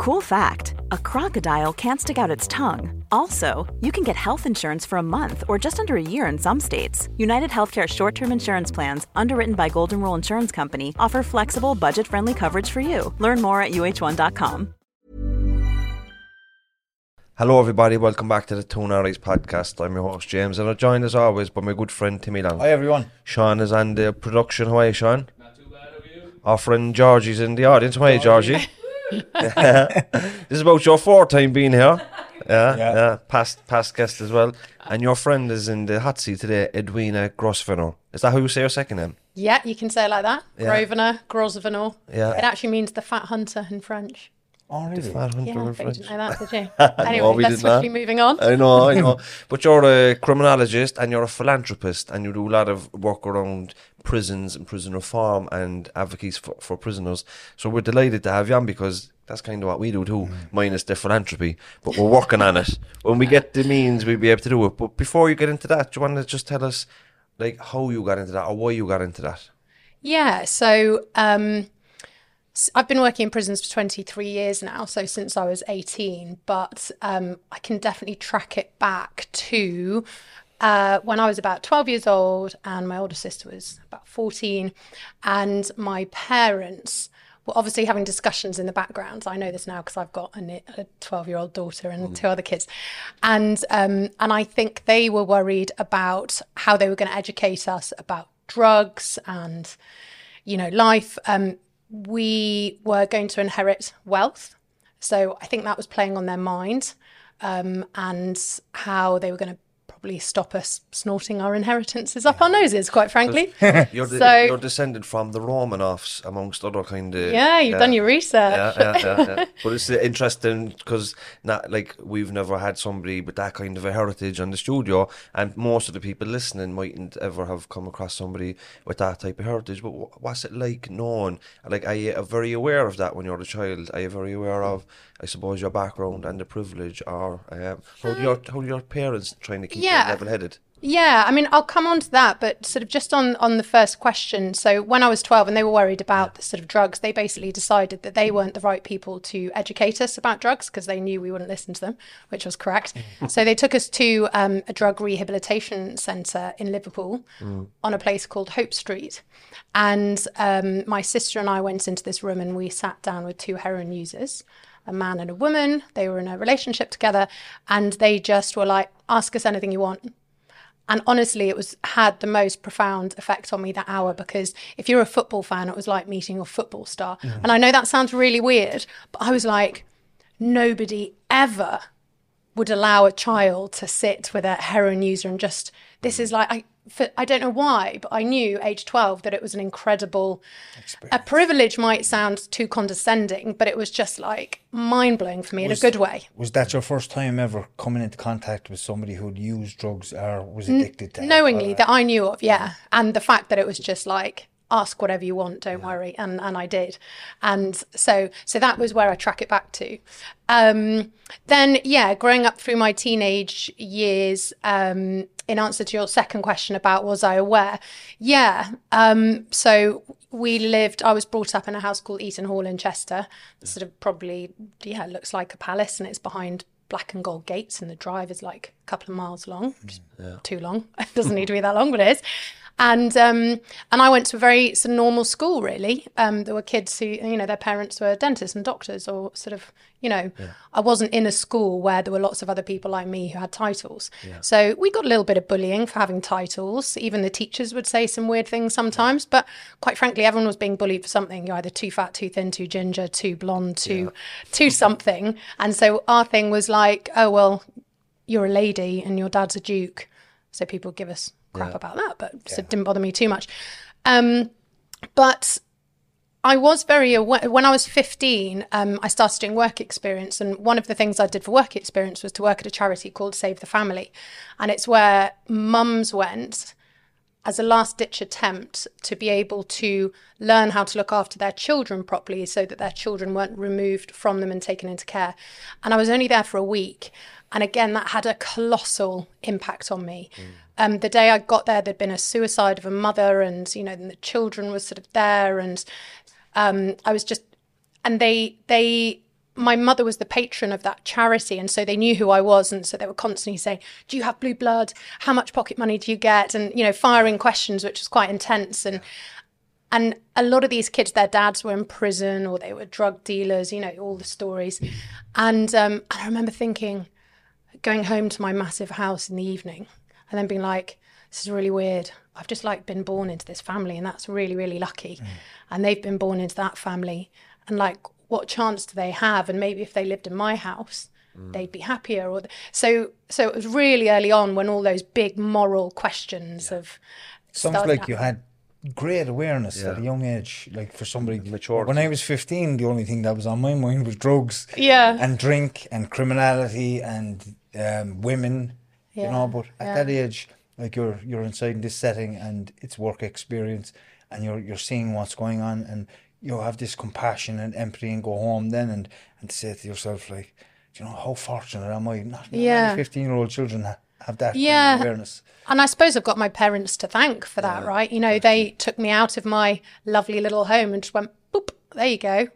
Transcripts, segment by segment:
Cool fact a crocodile can't stick out its tongue. Also, you can get health insurance for a month or just under a year in some states. United Healthcare short term insurance plans, underwritten by Golden Rule Insurance Company, offer flexible, budget friendly coverage for you. Learn more at uh1.com. Hello, everybody. Welcome back to the Two Eyes podcast. I'm your host, James, and I'm joined as always by my good friend Timmy Long. Hi everyone. Sean is on the production. How are you, Sean? Not too bad, are you? Our friend Georgie's in the audience. How are you, Georgie? this is about your fourth time being here. Yeah, yeah, Yeah. Past past guest as well. And your friend is in the hot seat today, Edwina Grosvenor. Is that how you say your second name? Yeah, you can say it like that. Yeah. Grosvenor, Grosvenor. Yeah. It actually means the fat hunter in French. Oh, really? Fat hunter Yeah, in but you French. didn't know that, did you? Anyway, No, we let's did not. moving on. I know, I know. but you're a criminologist and you're a philanthropist and you do a lot of work around prisons and prison reform and advocates for, for prisoners. So we're delighted to have you on because that's kind of what we do too, minus the philanthropy. But we're working on it. When we get the means, we'll be able to do it. But before you get into that, do you want to just tell us like how you got into that or why you got into that? Yeah, so um, s- I've been working in prisons for 23 years now, so since I was 18, but um, I can definitely track it back to uh, when I was about 12 years old and my older sister was about 14, and my parents were obviously having discussions in the background. I know this now because I've got a 12 year old daughter and two other kids. And, um, and I think they were worried about how they were going to educate us about drugs and you know life um we were going to inherit wealth so i think that was playing on their mind um and how they were going to probably stop us snorting our inheritances up our noses quite frankly You're, the, So- you're descended from the Romanovs, amongst other kind of. yeah you've done your research yeah, yeah, yeah. But it's uh, interesting because not like we've never had somebody with that kind of a heritage on the studio, and most of the people listening mightn't ever have come across somebody with that type of heritage. But wh- what's it like knowing? Like, are you uh, very aware of that when you're a child? Are you very aware of, I suppose, your background and the privilege, or um, how do your how your parents trying to keep Yeah. level-headed? Yeah, I mean, I'll come on to that, but sort of just on on the first question. So when I was twelve and they were worried about the sort of drugs, they basically decided that they weren't the right people to educate us about drugs because they knew we wouldn't listen to them, which was correct. so they took us to um, a drug rehabilitation centre in Liverpool on a place called Hope Street, and um, my sister and I went into this room and we sat down with two heroin users. A man and a woman. They were in a relationship together, and they just were like, "Ask us anything you want." And honestly, it was had the most profound effect on me that hour because if you're a football fan, it was like meeting your football star. And I know that sounds really weird, but I was like, nobody ever would allow a child to sit with a heroin user and just this is like I for, I don't know why, but I knew age 12 that it was an incredible a privilege might sound too condescending, but it was just like mind blowing for me in a good way. Was that your first time ever coming into contact with somebody who'd used drugs or was addicted to knowingly that I knew of, yeah. And the fact that it was just like ask whatever you want, don't worry, and and I did, and so so that was where I track it back to. Um, then yeah, growing up through my teenage years. Um, in answer to your second question about was I aware, yeah. Um, so we lived. I was brought up in a house called Eaton Hall in Chester. Sort of probably yeah, it looks like a palace, and it's behind black and gold gates, and the drive is like a couple of miles long, which is too long. It doesn't need to be that long, but it is. And um, and I went to a very sort of normal school. Really, um, there were kids who you know their parents were dentists and doctors, or sort of you know, I wasn't in a school where there were lots of other people like me who had titles. So we got a little bit of bullying for having titles. Even the teachers would say some weird things sometimes. But quite frankly, everyone was being bullied for something. You're either too fat, too thin, too ginger, too blonde, too too something. And so our thing was like, oh well, you're a lady and your dad's a duke. So people give us crap about that, but so it didn't bother me too much. Um, but I was very aware when I was 15. Um, I started doing work experience, and one of the things I did for work experience was to work at a charity called Save the Family, and it's where mums went as a last ditch attempt to be able to learn how to look after their children properly so that their children weren't removed from them and taken into care. And I was only there for a week. And again, that had a colossal impact on me. Mm. Um, the day I got there, there'd been a suicide of a mother, and you know, and the children were sort of there, and um, I was just, and they they my mother was the patron of that charity and so they knew who I was and so they were constantly saying do you have blue blood? How much pocket money do you get? and you know firing questions which was quite intense and and a lot of these kids their dads were in prison or they were drug dealers you know all the stories. And um, I remember thinking going home to my massive house in the evening and then being like this is really weird I've just like been born into this family and that's really really lucky mm. and they've been born into that family and like what chance do they have? And maybe if they lived in my house, mm. they'd be happier. Or so, so it was really early on when all those big moral questions yeah. of sounds like happening. you had great awareness yeah. at a young age. Like for somebody mature. When I was fifteen, the only thing that was on my mind was drugs, yeah, and drink and criminality and um, women. Yeah. You know, but at yeah. that age, like you're you're inside this setting and it's work experience, and you're you're seeing what's going on and you have this compassion and empathy and go home then and, and say to yourself, like, you know, how fortunate am I? Not, yeah. 15 year old children have that yeah. Kind of awareness. And I suppose I've got my parents to thank for that, yeah, right? You know, they took me out of my lovely little home and just went, boop, there you go,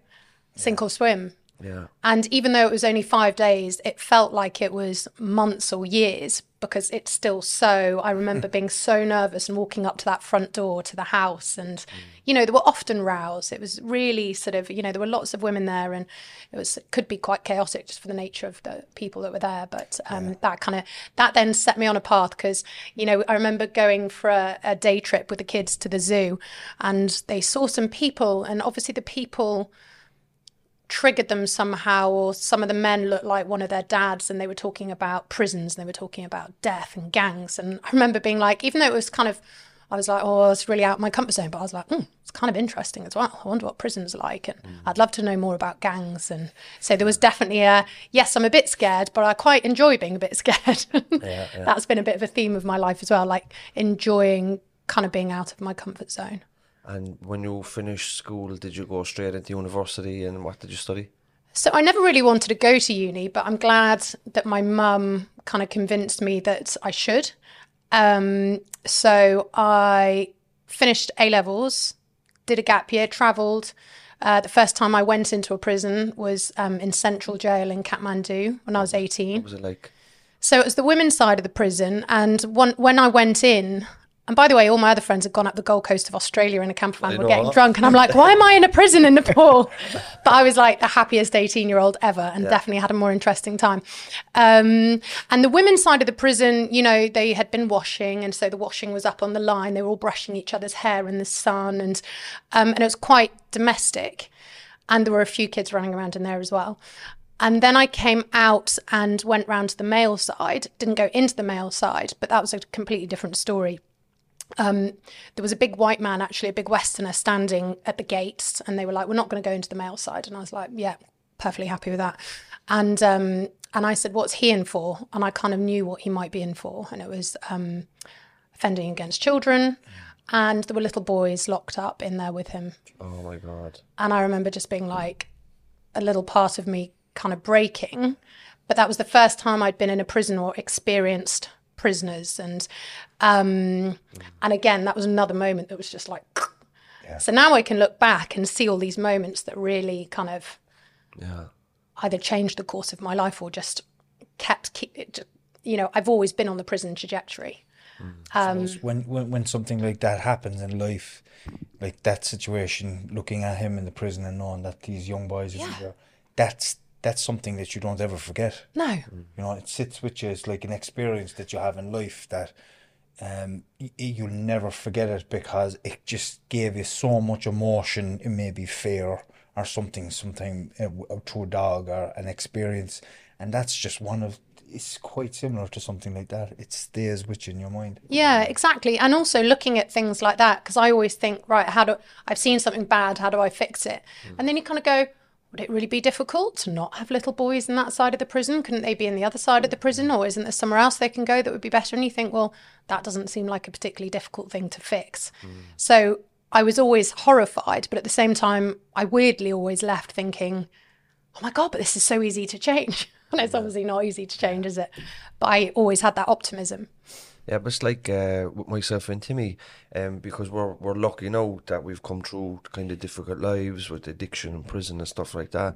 sink yeah. or swim. Yeah. And even though it was only five days, it felt like it was months or years because it's still so. I remember being so nervous and walking up to that front door to the house. And, mm. you know, there were often rows. It was really sort of, you know, there were lots of women there and it was, it could be quite chaotic just for the nature of the people that were there. But um, yeah. that kind of, that then set me on a path because, you know, I remember going for a, a day trip with the kids to the zoo and they saw some people and obviously the people, triggered them somehow, or some of the men looked like one of their dads, and they were talking about prisons, and they were talking about death and gangs. And I remember being like, even though it was kind of, I was like, oh, it's really out of my comfort zone, but I was like, mm, it's kind of interesting as well. I wonder what prisons are like, and mm. I'd love to know more about gangs. And so there was definitely a yes, I'm a bit scared, but I quite enjoy being a bit scared. yeah, yeah. That's been a bit of a theme of my life as well, like enjoying kind of being out of my comfort zone. And when you finished school, did you go straight into university and what did you study? So I never really wanted to go to uni, but I'm glad that my mum kind of convinced me that I should. Um, so I finished A levels, did a gap year, travelled. Uh, the first time I went into a prison was um, in Central Jail in Kathmandu when I was 18. What was it like? So it was the women's side of the prison, and one, when I went in, and by the way, all my other friends had gone up the Gold Coast of Australia in a camper van, were getting drunk, and I'm like, why am I in a prison in Nepal? but I was like the happiest 18 year old ever, and yeah. definitely had a more interesting time. Um, and the women's side of the prison, you know, they had been washing, and so the washing was up on the line. They were all brushing each other's hair in the sun, and um, and it was quite domestic. And there were a few kids running around in there as well. And then I came out and went round to the male side. Didn't go into the male side, but that was a completely different story um, there was a big white man, actually, a big Westerner, standing at the gates, and they were like, "We're not going to go into the male side." And I was like, "Yeah, perfectly happy with that." And um, and I said, "What's he in for?" And I kind of knew what he might be in for, and it was um, offending against children, and there were little boys locked up in there with him. Oh my god! And I remember just being like, a little part of me kind of breaking, but that was the first time I'd been in a prison or experienced prisoners and um, and again that was another moment that was just like yeah. so now i can look back and see all these moments that really kind of yeah. either changed the course of my life or just kept keep it you know i've always been on the prison trajectory mm. um, when, when when something like that happens in life like that situation looking at him in the prison and knowing that these young boys yeah. there, that's that's something that you don't ever forget. No. You know, it sits with you. It's like an experience that you have in life that um, y- you'll never forget it because it just gave you so much emotion. It may be fear or something, something uh, to a dog or an experience. And that's just one of, it's quite similar to something like that. It stays with you in your mind. Yeah, exactly. And also looking at things like that, because I always think, right, how do I've seen something bad, how do I fix it? And then you kind of go, would it really be difficult to not have little boys in that side of the prison? Couldn't they be in the other side of the prison? Or isn't there somewhere else they can go that would be better? And you think, well, that doesn't seem like a particularly difficult thing to fix. Mm. So I was always horrified, but at the same time, I weirdly always left thinking, oh my God, but this is so easy to change. and it's obviously not easy to change, is it? But I always had that optimism. Yeah, but it's like uh, with myself and Timmy, um, because we're we're lucky now that we've come through kind of difficult lives with addiction and prison and stuff like that.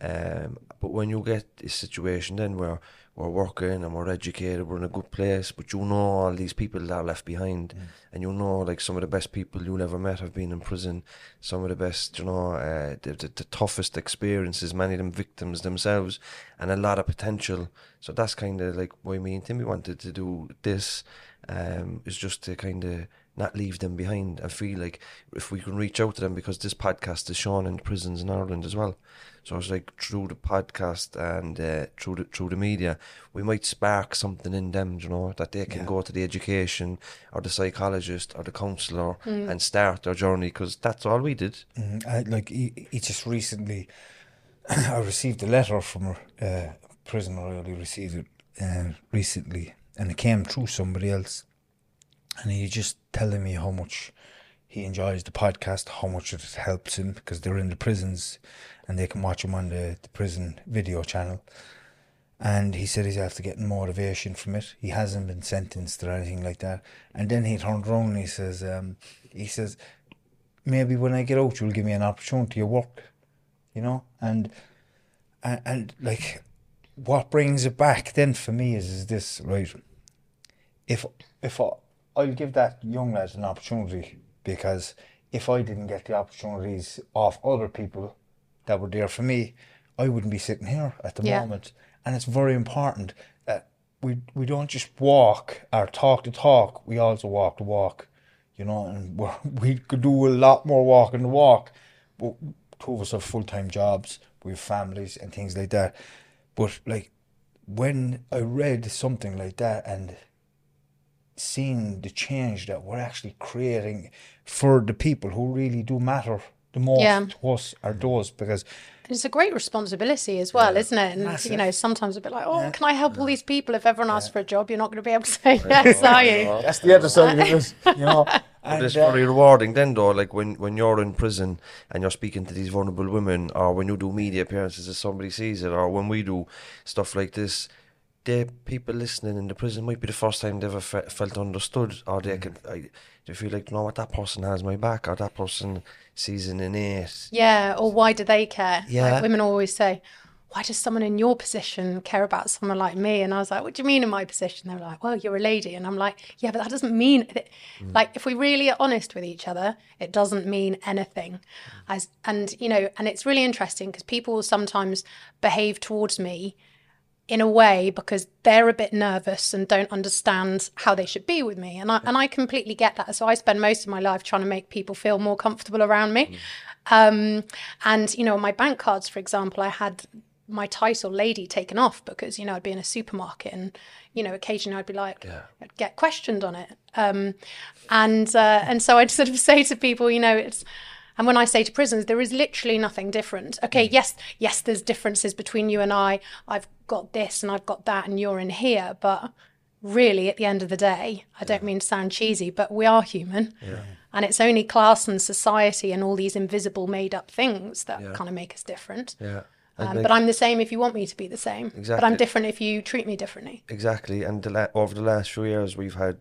Um, but when you get a situation then where we're working and we're educated, we're in a good place, but you know all these people that are left behind, and you know like some of the best people you'll ever met have been in prison, some of the best, you know, uh, the, the, the toughest experiences, many of them victims themselves, and a lot of potential. So that's kind of like why me and Timmy wanted to do this, um, is just to kind of not leave them behind. I feel like if we can reach out to them because this podcast is shown in prisons in Ireland as well. So it's like through the podcast and uh, through the through the media, we might spark something in them, you know, that they can go to the education or the psychologist or the counsellor and start their journey because that's all we did. Mm, I, like he, he just recently, I received a letter from a uh, prisoner. I only received it uh, recently, and it came through somebody else, and he just telling me how much he enjoys the podcast, how much it helps him because they're in the prisons, and they can watch him on the, the prison video channel. And he said he's after getting motivation from it. He hasn't been sentenced or anything like that. And then he turned around and he says, um, he says, maybe when I get out, you'll give me an opportunity to work, you know? And, and, and like, what brings it back then for me is, is this, right? If, if I, I'll give that young lad an opportunity because if I didn't get the opportunities of other people that were there for me, I wouldn't be sitting here at the Yeah. moment. And it's very important that we we don't just walk or talk the talk, we also walk the walk, you know, and we're, we could do a lot more walking the walk. But two of us have full time jobs, we have families and things like that. But like when I read something like that and seeing the change that we're actually creating for the people who really do matter the most Yeah. to us are those because It's a great responsibility as well, isn't it? And Massive. you know, sometimes a bit like, oh, can I help all these people? If everyone asks for a job, you're not going to be able to say yes, are you? that's the other side of it, you know. And, it's uh, very rewarding then though, like when, when you're in prison and you're speaking to these vulnerable women or when you do media appearances if somebody sees it or when we do stuff like this, the people listening in the prison might be the first time they've ever fe- felt understood or they mm. can I, they feel like, know what, that person has my back or that person sees an innate. Yeah, or why do they care? Yeah. Like women always say, why does someone in your position care about someone like me? And I was like, what do you mean in my position? They were like, well, you're a lady. And I'm like, yeah, but that doesn't mean, it. Mm. like, if we really are honest with each other, it doesn't mean anything. Mm. As And, you know, and it's really interesting because people will sometimes behave towards me in a way because they're a bit nervous and don't understand how they should be with me. And I and I completely get that. So I spend most of my life trying to make people feel more comfortable around me. Um and you know my bank cards for example I had my title lady taken off because you know I'd be in a supermarket and you know occasionally I'd be like I'd get questioned on it. Um and uh, and so I'd sort of say to people you know it's and when I say to prisons, there is literally nothing different. Okay, yes, yes, there's differences between you and I. I've got this and I've got that, and you're in here. But really, at the end of the day, I don't mean to sound cheesy, but we are human. And it's only class and society and all these invisible made up things that kind of make us different. Yeah. Um, but I'm the same if you want me to be the same. Exactly. But I'm different if you treat me differently. Exactly, and the la- over the last few years, we've had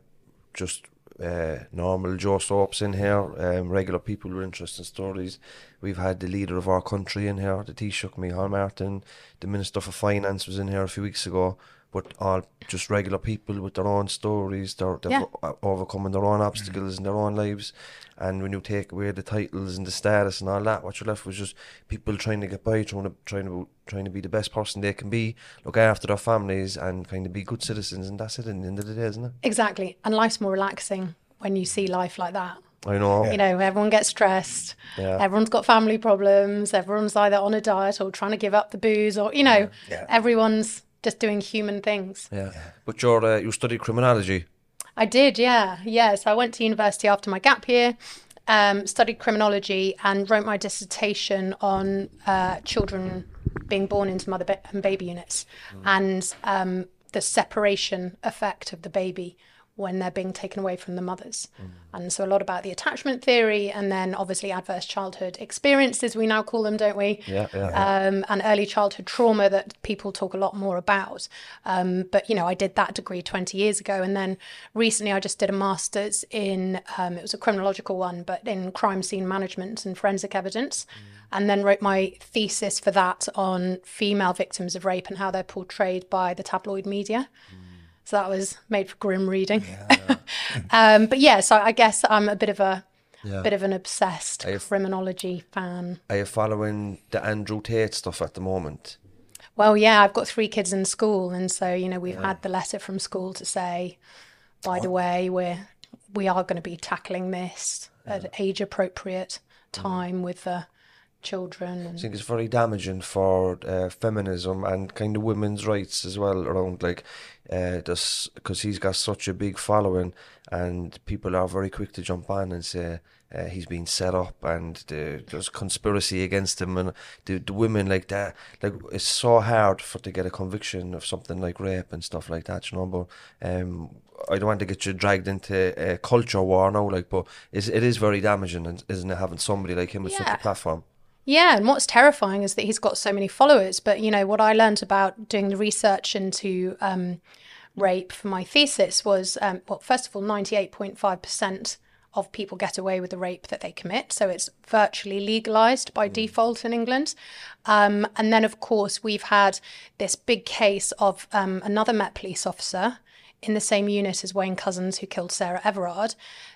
just uh, normal Joe Soaps in here, um, regular people with interesting stories. We've had the leader of our country in here, the Taoiseach Micheál Martin, the Minister for Finance was in here a few weeks ago, but all just regular people with their own stories, they're, they're Yeah. overcoming their own obstacles in their own lives. And when you take away the titles and the status and all that, what you're left with is just people trying to get by, trying to trying to trying to be the best person they can be, look after their families, and kind of be good citizens. And that's it. In the end of the day, isn't it? Exactly. And life's more relaxing when you see life like that. I know. You know, everyone gets stressed. Yeah. Everyone's got family problems. Everyone's either on a diet or trying to give up the booze, or you know, Yeah. everyone's just doing human things. Yeah. But you're, uh, you studied criminology. I did, yeah, yeah. So I went to university after my gap year, um, studied criminology, and wrote my dissertation on uh, children being born into mother and baby units and um, the separation effect of the baby when they're being taken away from the mothers. And so a lot about the attachment theory and then obviously adverse childhood experiences, we now call them, don't we? Yeah, yeah, Um, and early childhood trauma that people talk a lot more about. Um, but, you know, I did that degree 20 years ago. And then recently I just did a master's in, um, it was a criminological one, but in crime scene management and forensic evidence. And then wrote my thesis for that on female victims of rape and how they're portrayed by the tabloid media. So that was made for grim reading. um, but yeah, so I guess I'm a bit of a bit of an obsessed I- criminology fan. Are you following the Andrew Tate stuff at the moment? Well, yeah, I've got three kids in school, and so you know we've had the letter from school to say, by the way, we're we are going to be tackling this at age appropriate time with the children. I think it's very damaging for uh, feminism and kind of women's rights as well around like uh, this because he's got such a big following and people are very quick to jump on and say uh, he's been set up and the, there's conspiracy against him and the, the women like that like it's so hard for to get a conviction of something like rape and stuff like that you know but um I don't want to get you dragged into a culture war now like but it's, it is very damaging and isn't it having somebody like him with such a platform Yeah, and what's terrifying is that he's got so many followers. But you know what I learned about doing the research into um, rape for my thesis was, um, well, first of all, ninety-eight point five percent of people get away with the rape that they commit, so it's virtually legalized by default in England. Um, and then, of course, we've had this big case of um, another Met police officer in the same unit as Wayne Couzens, who killed Sarah Everard.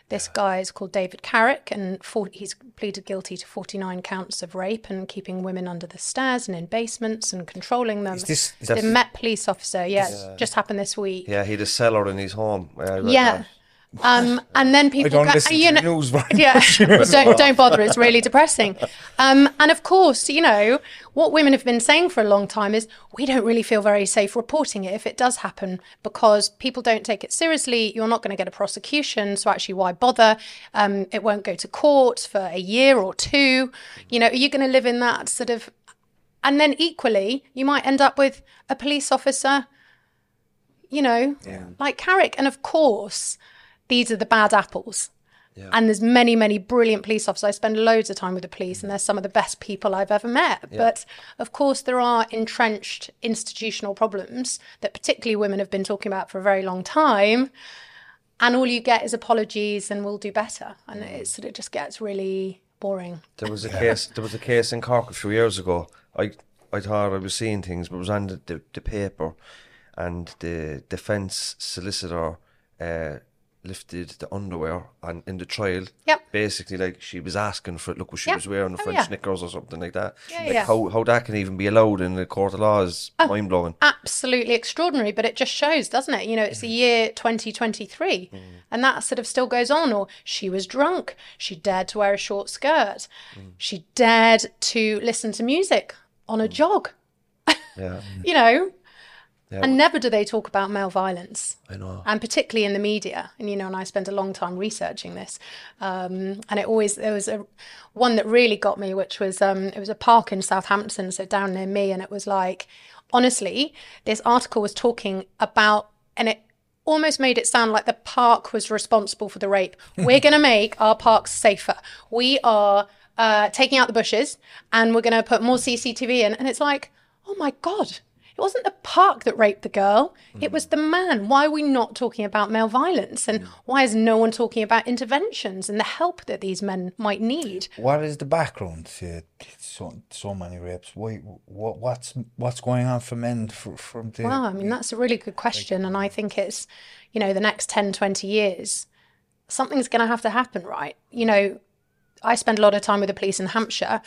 This guy is called David Carrick, and for, he's pleaded guilty to 49 counts of rape and keeping women under the stairs and in basements and controlling them. Is this- is the Met police officer? Yes, just happened this week. Yeah, he had a cellar in his home. Yeah. Um, and then people don't go, you know, the news very yeah, don't don't bother. It's really depressing. Um, and of course, you know what women have been saying for a long time is we don't really feel very safe reporting it if it does happen because people don't take it seriously. You're not going to get a prosecution, so actually, why bother? Um, it won't go to court for a year or two. You know, are you going to live in that sort of? And then equally, you might end up with a police officer you know, like Carrick. And of course, these are the bad apples. And there's many, many brilliant police officers. I spend loads of time with the police, and they're some of the best people I've ever met. But of course, there are entrenched institutional problems that particularly women have been talking about for a very long time. And all you get is apologies, and we'll do better. And it sort of just gets really boring. There was a case. There was a case in Cork a few years ago. I I thought I was seeing things, but it was on the, the, the paper, and the defence solicitor uh, lifted the underwear and in the trial. Yep. Basically, like she was asking for it. Look what she Yep. was wearing, the Oh, French yeah. knickers or something like that. Yeah, like yeah. how how that can even be allowed in the court of law is Oh. mind blowing. absolutely extraordinary, but it just shows, doesn't it? You know, it's the mm. year 2023 mm. and that sort of still goes on. Or she was drunk. She dared to wear a short skirt. Mm. She dared to listen to music on a jog, Yeah, you know. Yeah. And never do they talk about male violence I know. and particularly in the media. And you know, and I spent a long time researching this. Um, and it always there was a one that really got me, which was um, it was a park in Southampton, so down near me, and it was like, honestly, this article was talking about, and it almost made it sound like the park was responsible for the rape. We're going to make our parks safer. We are uh, taking out the bushes, and we're going to put more CCTV in. And it's like, oh my god. It wasn't the park that raped the girl. It was the man. Why are we not talking about male violence? And why is no one talking about interventions and the help that these men might need? What is the background to so so many rapes? Why, what what's what's going on for men for, from the? Well, I mean, that's a really good question. And I think it's, you know, the next 10, 20 years, something's going to have to happen, right? You know, I spend a lot of time with the police in Hampshire,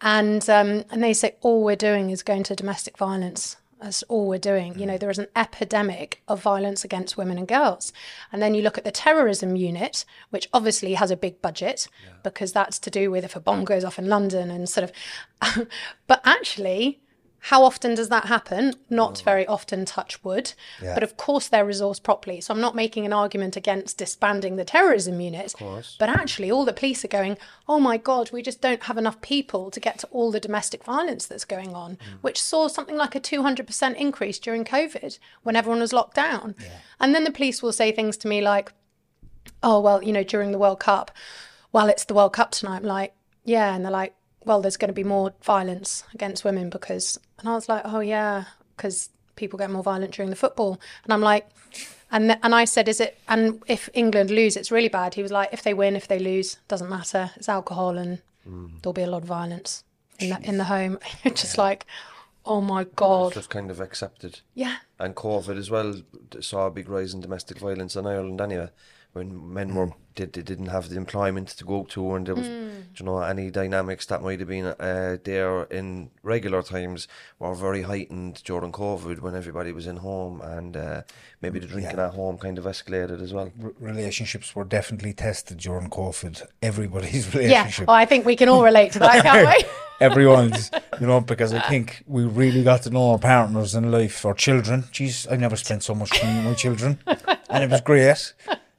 and um, and they say all we're doing is going to domestic violence. That's all we're doing. You know, mm. there is an epidemic of violence against women and girls. And then you look at the terrorism unit, which obviously has a big budget because that's to do with if a bomb mm. goes off in London and sort of. but actually, How often does that happen? Not oh. very often, touch wood. Yeah. But of course, they're resourced properly. So I'm not making an argument against disbanding the terrorism unit. But actually, all the police are going, oh my God, we just don't have enough people to get to all the domestic violence that's going on, hmm. which saw something like a 200% increase during COVID when everyone was locked down. And then the police will say things to me like, oh, well, you know, during the World Cup, well, it's the World Cup tonight. I'm like, yeah. And they're like, well, there's going to be more violence against women because, and I was like, oh, yeah, because people get more violent during the football. And I'm like, and th- and I said, is it, and if England lose, it's really bad. He was like, if they win, if they lose, doesn't matter. It's alcohol and mm. there'll be a lot of violence in the, in the home. Just like, oh my God. It's just kind of accepted. Yeah. And COVID as well saw a big rise in domestic violence in Ireland anyway. When men were did they didn't have the employment to go to, and there was, Hmm. you know, any dynamics that might have been uh, there in regular times were very heightened during COVID when everybody was in home, and uh, maybe the drinking at home kind of escalated as well. R- relationships were definitely tested during COVID. Everybody's relationship Yeah. relationship. Oh, I think we can all relate to that, can't we? Everyone's, you know, because I think we really got to know our partners in life, our children. Jeez, I never spent so much time with my children, and it was great.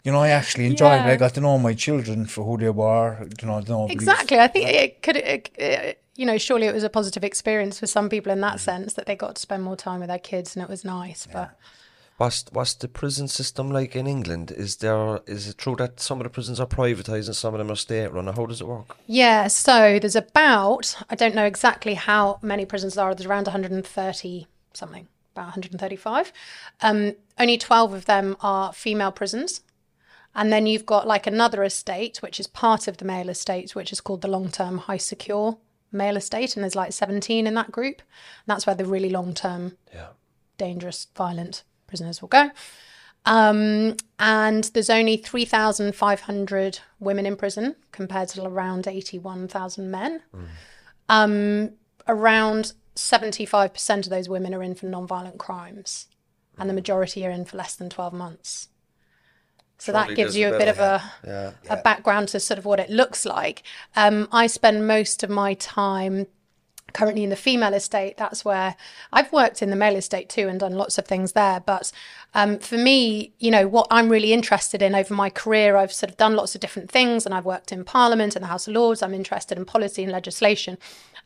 You know, I actually enjoyed it. I got to know my children for who they were. You know, nobody was- Exactly. I think it could, it, it, you know, surely it was a positive experience for some people in that sense that they got to spend more time with their kids and it was nice. But What's what's the prison system like in England? Is there is it true that some of the prisons are privatised and some of them are state run? How does it work? yeah, so there's about, I don't know exactly how many prisons there are, there's around 130 something, about 135. Um, only 12 of them are female prisons. And then you've got like another estate, which is part of the male estate, which is called the long term high secure male estate. And there's like 17 in that group. And that's where the really long term, Yeah. dangerous, violent prisoners will go. Um, and there's only 3,500 women in prison compared to around 81,000 men. Um, around 75% of those women are in for non-violent crimes, and the majority are in for less than 12 months. So that gives you a bit of a, Yeah. a background to sort of what it looks like. Um, I spend most of my time currently in the female estate. That's where I've worked in the male estate too and done lots of things there. But um, for me, you know, what I'm really interested in over my career, I've sort of done lots of different things and I've worked in Parliament and the House of Lords. I'm interested in policy and legislation.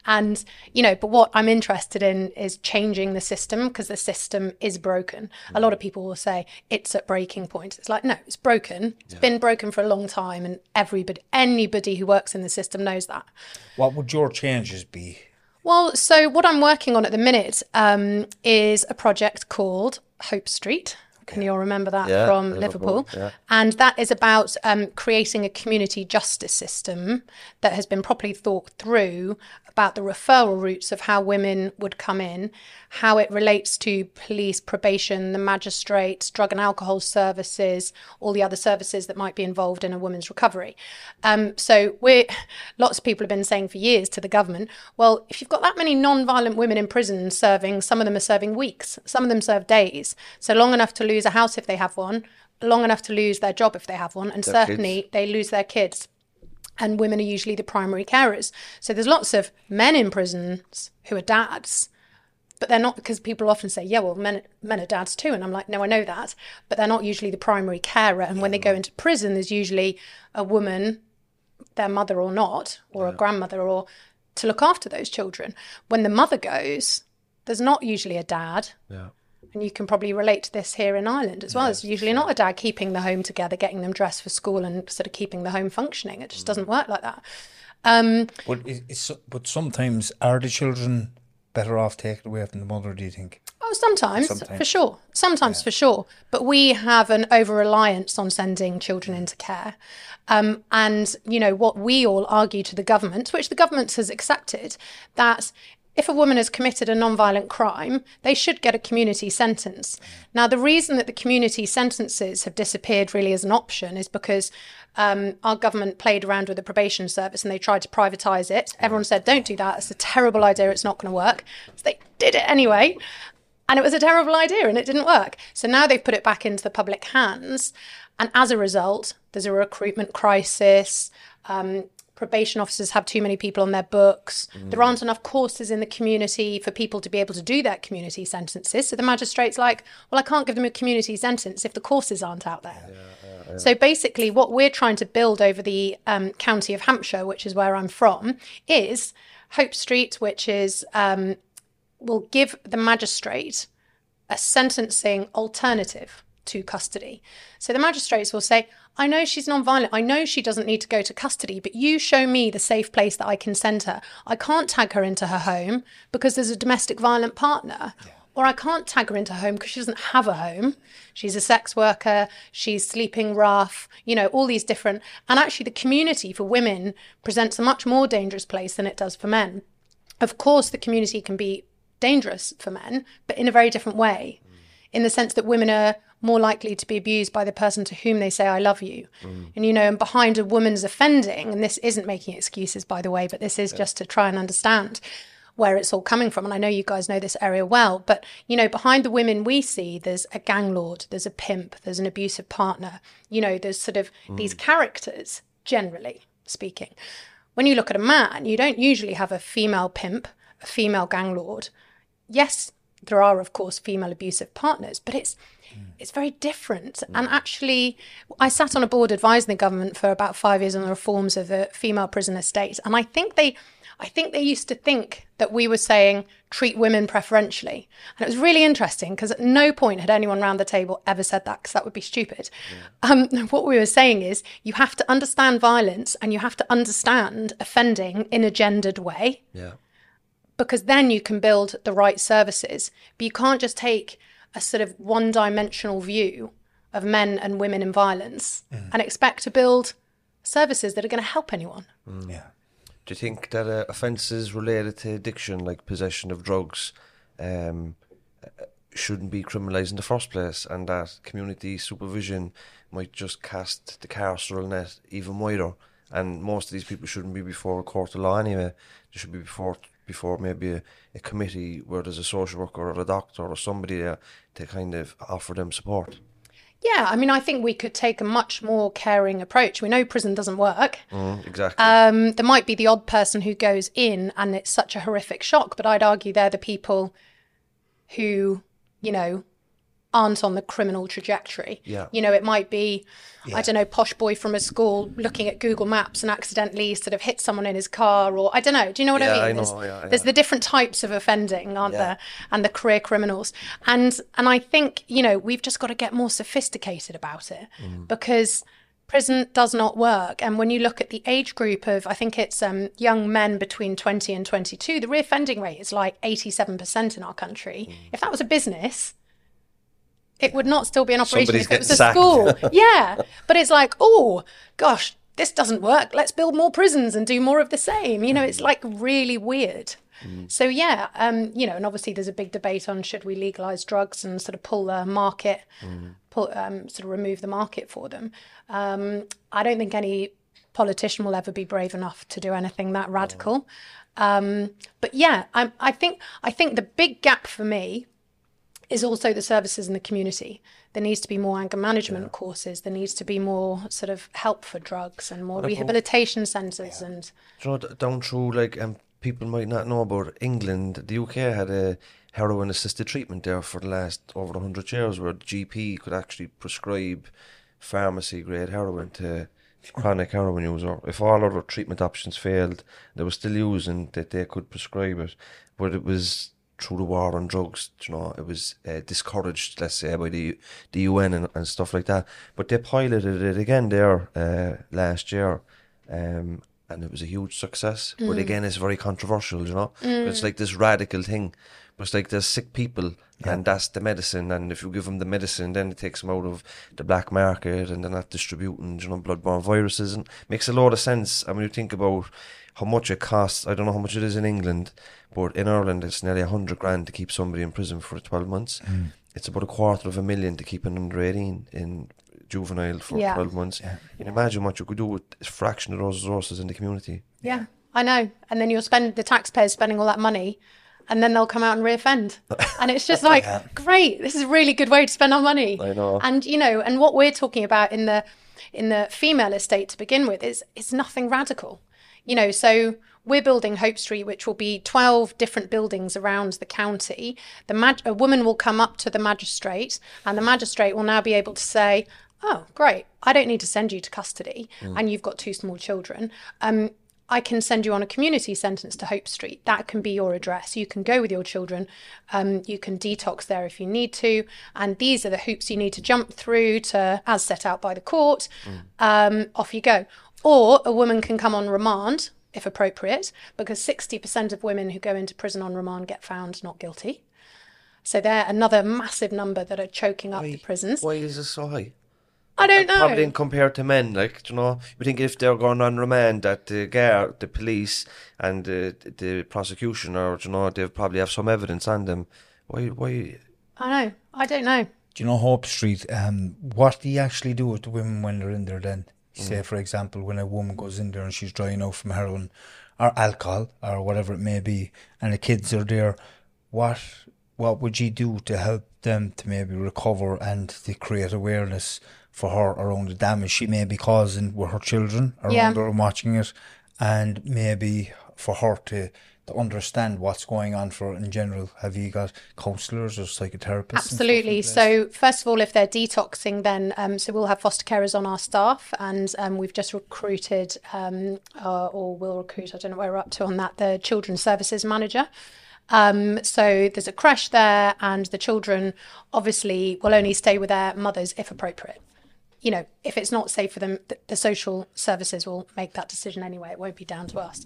And, you know, but what I'm interested in is changing the system because the system is broken. A lot of people will say it's at breaking point. It's like, no, it's broken. It's been broken for a long time. And everybody, anybody who works in the system knows that. What would your changes be? Well, so what I'm working on at the minute um, is a project called Hope Street. Can you all remember that Yeah, from Liverpool, Liverpool? yeah. And that is about um, creating a community justice system that has been properly thought through about the referral routes of how women would come in, how it relates to police, probation, the magistrates, drug and alcohol services, all the other services that might be involved in a woman's recovery. Um, so we're lots of people have been saying for years to the government, well, if you've got that many non-violent women in prison serving, some of them are serving weeks, some of them serve days, so long enough to lose a house if they have one, long enough to lose their job if they have one, and Their certainly they lose their kids and women are usually the primary carers. So there's lots of men in prisons who are dads, but they're not because people often say, "Yeah, well, men men are dads too," and I'm like, "No, I know that," but they're not usually the primary carer. And when they go into prison, there's usually a woman, their mother or not, or a grandmother, or to look after those children. When the mother goes, there's not usually a dad. Yeah. And you can probably relate to this here in Ireland as well. It's usually not a dad keeping the home together, getting them dressed for school, and sort of keeping the home functioning. It just doesn't work like that. Um, But it's but sometimes are the children better off taken away from the mother? Do you think? oh, sometimes, Sometimes. for sure. Sometimes for sure. But we have an over reliance on sending children into care. Um, and, you know, what we all argue to the government, which the government has accepted, that if a woman has committed a non-violent crime, they should get a community sentence. Now, the reason that the community sentences have disappeared really as an option is because um, our government played around with the probation service and they tried to privatise it. Everyone said, "Don't do that. It's a terrible idea. It's not going to work." So they did it anyway, and it was a terrible idea and it didn't work. So now they've put it back into the public hands, and as a result, there's a recruitment crisis. Um, probation officers have too many people on their books. There aren't enough courses in the community for people to be able to do their community sentences. So the magistrate's like, well, I can't give them a community sentence if the courses aren't out there. So basically, what we're trying to build over the um, county of Hampshire, which is where I'm from, is Hope Street, which is um, will give the magistrate a sentencing alternative to custody. So the magistrates will say, I know she's non-violent. I know she doesn't need to go to custody, but you show me the safe place that I can send her. I can't tag her into her home because there's a domestic violent partner. Or I can't tag her into her home because she doesn't have a home. She's a sex worker. She's sleeping rough, you know, all these different. And actually, the community for women presents a much more dangerous place than it does for men. Of course, the community can be dangerous for men, but in a very different way, mm. in the sense that women are more likely to be abused by the person to whom they say, I love you. Mm. And, you know, and behind a woman's offending, and this isn't making excuses, by the way, but this is just to try and understand where it's all coming from. And I know you guys know this area well, but, you know, behind the women we see, there's a gang lord, there's a pimp, there's an abusive partner, you know, there's sort of mm. these characters, generally speaking. When you look at a man, you don't usually have a female pimp, a female gang lord. Yes, there are of course female abusive partners, but it's it's very different. And actually, I sat on a board advising the government for about five years on the reforms of the female prison estate, and I think they. I think they used to think that we were saying treat women preferentially. And it was really interesting because at no point had anyone around the table ever said that because that would be stupid. Um, what we were saying is you have to understand violence and you have to understand offending in a gendered way Yeah. because then you can build the right services. But you can't just take a sort of one dimensional view of men and women in violence and expect to build services that are going to help anyone. Yeah. Do you think that uh, offences related to addiction, like possession of drugs, um, uh, shouldn't be criminalised in the first place, and that community supervision might just cast the carceral net even wider? And most of these people shouldn't be before a court of law anyway. They should be before before maybe a, a committee where there's a social worker or a doctor or somebody there to kind of offer them support. Yeah, I mean, I think we could take a much more caring approach. We know prison doesn't work. Mm, exactly. Um, there might be the odd person who goes in and it's such a horrific shock, but I'd argue they're the people who, you know, aren't on the criminal trajectory. Yeah. You know, it might be, I don't know, posh boy from a school looking at Google Maps and accidentally sort of hit someone in his car, or I don't know. Do you know what Yeah, I I mean? know, there's, yeah, there's the different types of offending, aren't Yeah. there? And the career criminals. And and I think, you know, we've just got to get more sophisticated about it Mm. because prison does not work. And when you look at the age group of, I think it's um, young men between 20 and 22, the reoffending rate is like 87% in our country. Mm. If that was a business, it would not still be an operation Somebody's if it was a sacked. school. yeah. But it's like, oh, gosh, this doesn't work. Let's build more prisons and do more of the same. You know, it's like really weird. So yeah, um, you know, and obviously there's a big debate on should we legalize drugs and sort of pull the market, pull, um, sort of remove the market for them. Um, I don't think any politician will ever be brave enough to do anything that radical. Um, but yeah, I, I think I think the big gap for me is also the services in the community. There needs to be more anger management courses. There needs to be more sort of help for drugs and more rehabilitation centres and Do you know, down through like um, people might not know about England, the UK had a heroin assisted treatment there for the last over hundred years, where the GP could actually prescribe pharmacy grade heroin to chronic heroin user. If all other treatment options failed, they were still using that they could prescribe it, but it was through the war on drugs, you know, it was uh, discouraged, let's say, by the the UN and, and stuff like that. But they piloted it again there uh, last year, um, and it was a huge success. But again, it's very controversial, you know. It's like this radical thing. But it's like there's sick people, and that's the medicine. And if you give them the medicine, then it takes them out of the black market, and they're not distributing, you know, bloodborne viruses. And makes a lot of sense. I mean, you think about how much it costs, I don't know how much it is in England, but in Ireland it's nearly a hundred grand to keep somebody in prison for twelve months. Hmm. It's about a quarter of a million to keep an under eighteen in juvenile for Yeah. twelve months. You can imagine what you could do with a fraction of those resources in the community. yeah, I know. And then you'll spend the taxpayers spending all that money, and then they'll come out and reoffend. And it's just like, great, this is a really good way to spend our money. I know. And you know, and what we're talking about in the in the female estate to begin with is is nothing radical. You know, so we're building Hope Street, which will be 12 different buildings around the county. The mag- a woman will come up to the magistrate, and the magistrate will now be able to say, Oh, great. I don't need to send you to custody, and you've got two small children. Um, I can send you on a community sentence to Hope Street. That can be your address. You can go with your children. Um, you can detox there if you need to. And these are the hoops you need to jump through to, as set out by the court. Um, off you go. Or a woman can come on remand, if appropriate, because 60% of women who go into prison on remand get found not guilty. So they're another massive number that are choking up the prisons. Why is this so high? I don't know. Probably compared to men, like you know, you think if they're going on remand, that the guard, the police, and the the prosecution, or you know, they probably have some evidence on them. Why? Why? I know. I don't know. Do you know Hope Street? Um, what do you actually do with the women when they're in there then? Say, mm. for example, when a woman goes in there and she's drying out from heroin or alcohol or whatever it may be, and the kids are there, what what would you do to help them to maybe recover and to create awareness for her around the damage she may be causing with her children around Yeah. her and watching it, and maybe for her to to understand what's going on for in general? Have you got counsellors or psychotherapists? and stuff in Absolutely. So, first of all, if they're detoxing, then um, so we'll have foster carers on our staff, and um, we've just recruited, um, uh, or will recruit. I don't know where we're up to on that. The children's services manager. Um, so there's a crash there, and the children obviously will only stay with their mothers if appropriate. You know, if it's not safe for them, th- the social services will make that decision anyway. It won't be down to us.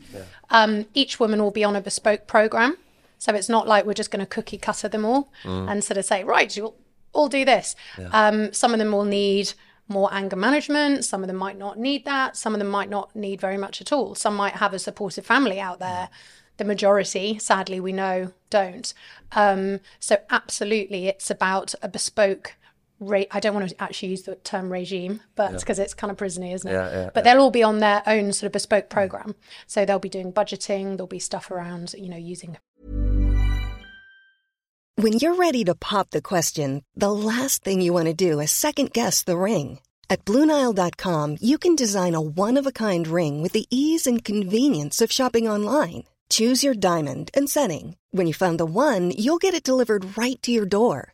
Um, each woman will be on a bespoke program. So it's not like we're just going to cookie cutter them all and sort of say, right, you'll all do this. Um, some of them will need more anger management. Some of them might not need that. Some of them might not need very much at all. Some might have a supportive family out there. The majority, sadly, we know don't. Um, so absolutely, it's about a bespoke. Re- I don't want to actually use the term regime, but because it's kind of prisony, isn't it? Yeah, yeah, but they'll all be on their own sort of bespoke mm. program. So they'll be doing budgeting. There'll be stuff around, you know, using When you're ready to pop the question, the last thing you want to do is second guess the ring. At Bluenile.com, you can design a one of a kind ring with the ease and convenience of shopping online. Choose your diamond and setting. When you find the one, you'll get it delivered right to your door.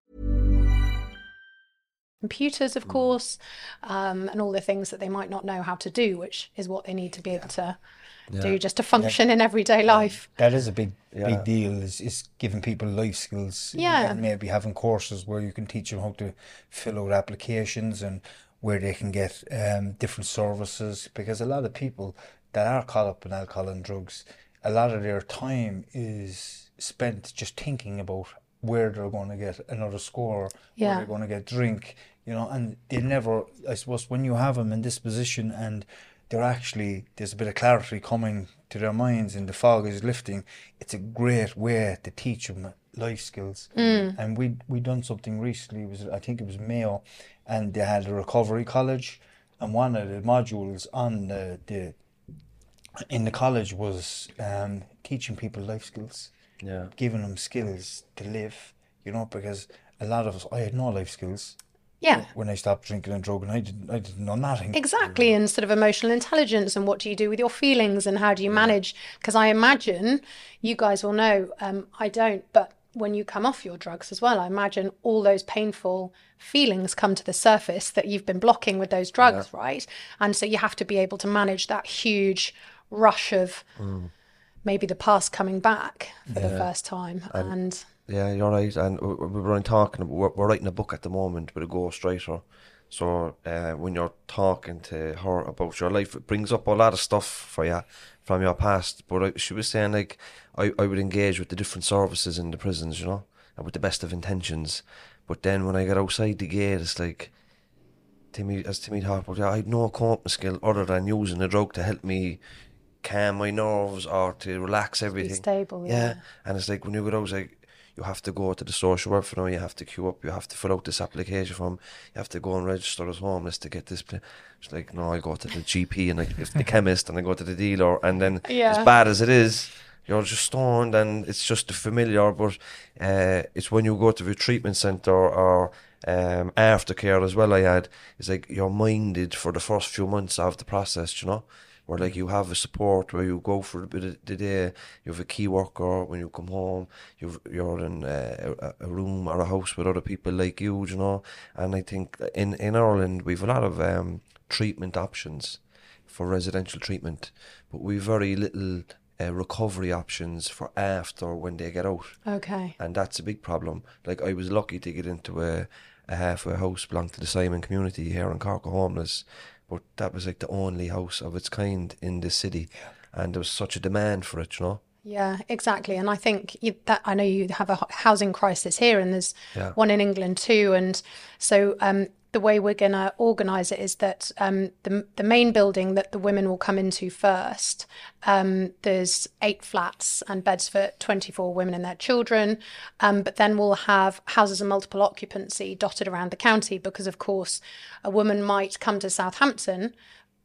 Computers, of course, um, and all the things that they might not know how to do, which is what they need to be able to do just to function in everyday life. That is a big big deal. Is is giving people life skills. Yeah. and maybe having courses where you can teach them how to fill out applications and where they can get um, different services. Because a lot of people that are caught up in alcohol and drugs, a lot of their time is spent just thinking about where they're going to get another score, Yeah. where they're going to get drink, you know, and they never. I suppose when you have them in this position and they're actually there's a bit of clarity coming to their minds and the fog is lifting. It's a great way to teach them life skills. And we we done something recently. It was I think it was Mayo, and they had a recovery college, and one of the modules on the, the in the college was um, teaching people life skills. Yeah. Giving them skills to live, you know, because a lot of us, I had no life skills. Yeah. When I stopped drinking and drugging, I didn't, I didn't know nothing. Exactly, and sort of emotional intelligence, and what do you do with your feelings, and how do you manage? Because I imagine you guys will know. Um, I don't, but when you come off your drugs as well, I imagine all those painful feelings come to the surface that you've been blocking with those drugs, right? And so you have to be able to manage that huge rush of maybe the past coming back for the first time, and Yeah, you're right. And we we were only talking. We're, we're writing a book at the moment with a ghostwriter. So uh, when you're talking to her about your life, it brings up a lot of stuff for you from your past. But I, she was saying like I, I would engage with the different services in the prisons, you know, and with the best of intentions. But then when I get outside the gate, it's like Timmy, as Timmy talked about, I had no coping skill other than using a drug to help me calm my nerves or to relax everything. stable, yeah. And it's like when you go out, like you have to go to the social worker now, you have to queue up, you have to fill out this application form, you have to go and register as homeless to get this. Pla- it's like, no, I go to the GP and I get the chemist and I go to the dealer. And then, Yeah. as bad as it is, you're just stoned and it's just the familiar. But uh, it's when you go to the treatment centre or um, aftercare as well, I had, it's like you're minded for the first few months of the process, you know? Where like you have a support where you go for a bit of the day, you have a key worker when you come home, you've, you're in uh, a, a room or a house with other people like you, you know. And I think in in Ireland we've a lot of um, treatment options for residential treatment, but we've very little uh, recovery options for after when they get out okay, and that's a big problem. Like I was lucky to get into a, a halfway house belonging to the Simon community here in Cork, homeless, but that was like the only house of its kind in the city, and there was such a demand for it, you know. Yeah, exactly. And I think you, that I know you have a housing crisis here, and there's Yeah. one in England too. And so um, the way we're going to organise it is that um, the the main building that the women will come into first. Um, there's eight flats and beds for 24 women and their children. Um, but then we'll have houses of multiple occupancy dotted around the county because, of course, a woman might come to Southampton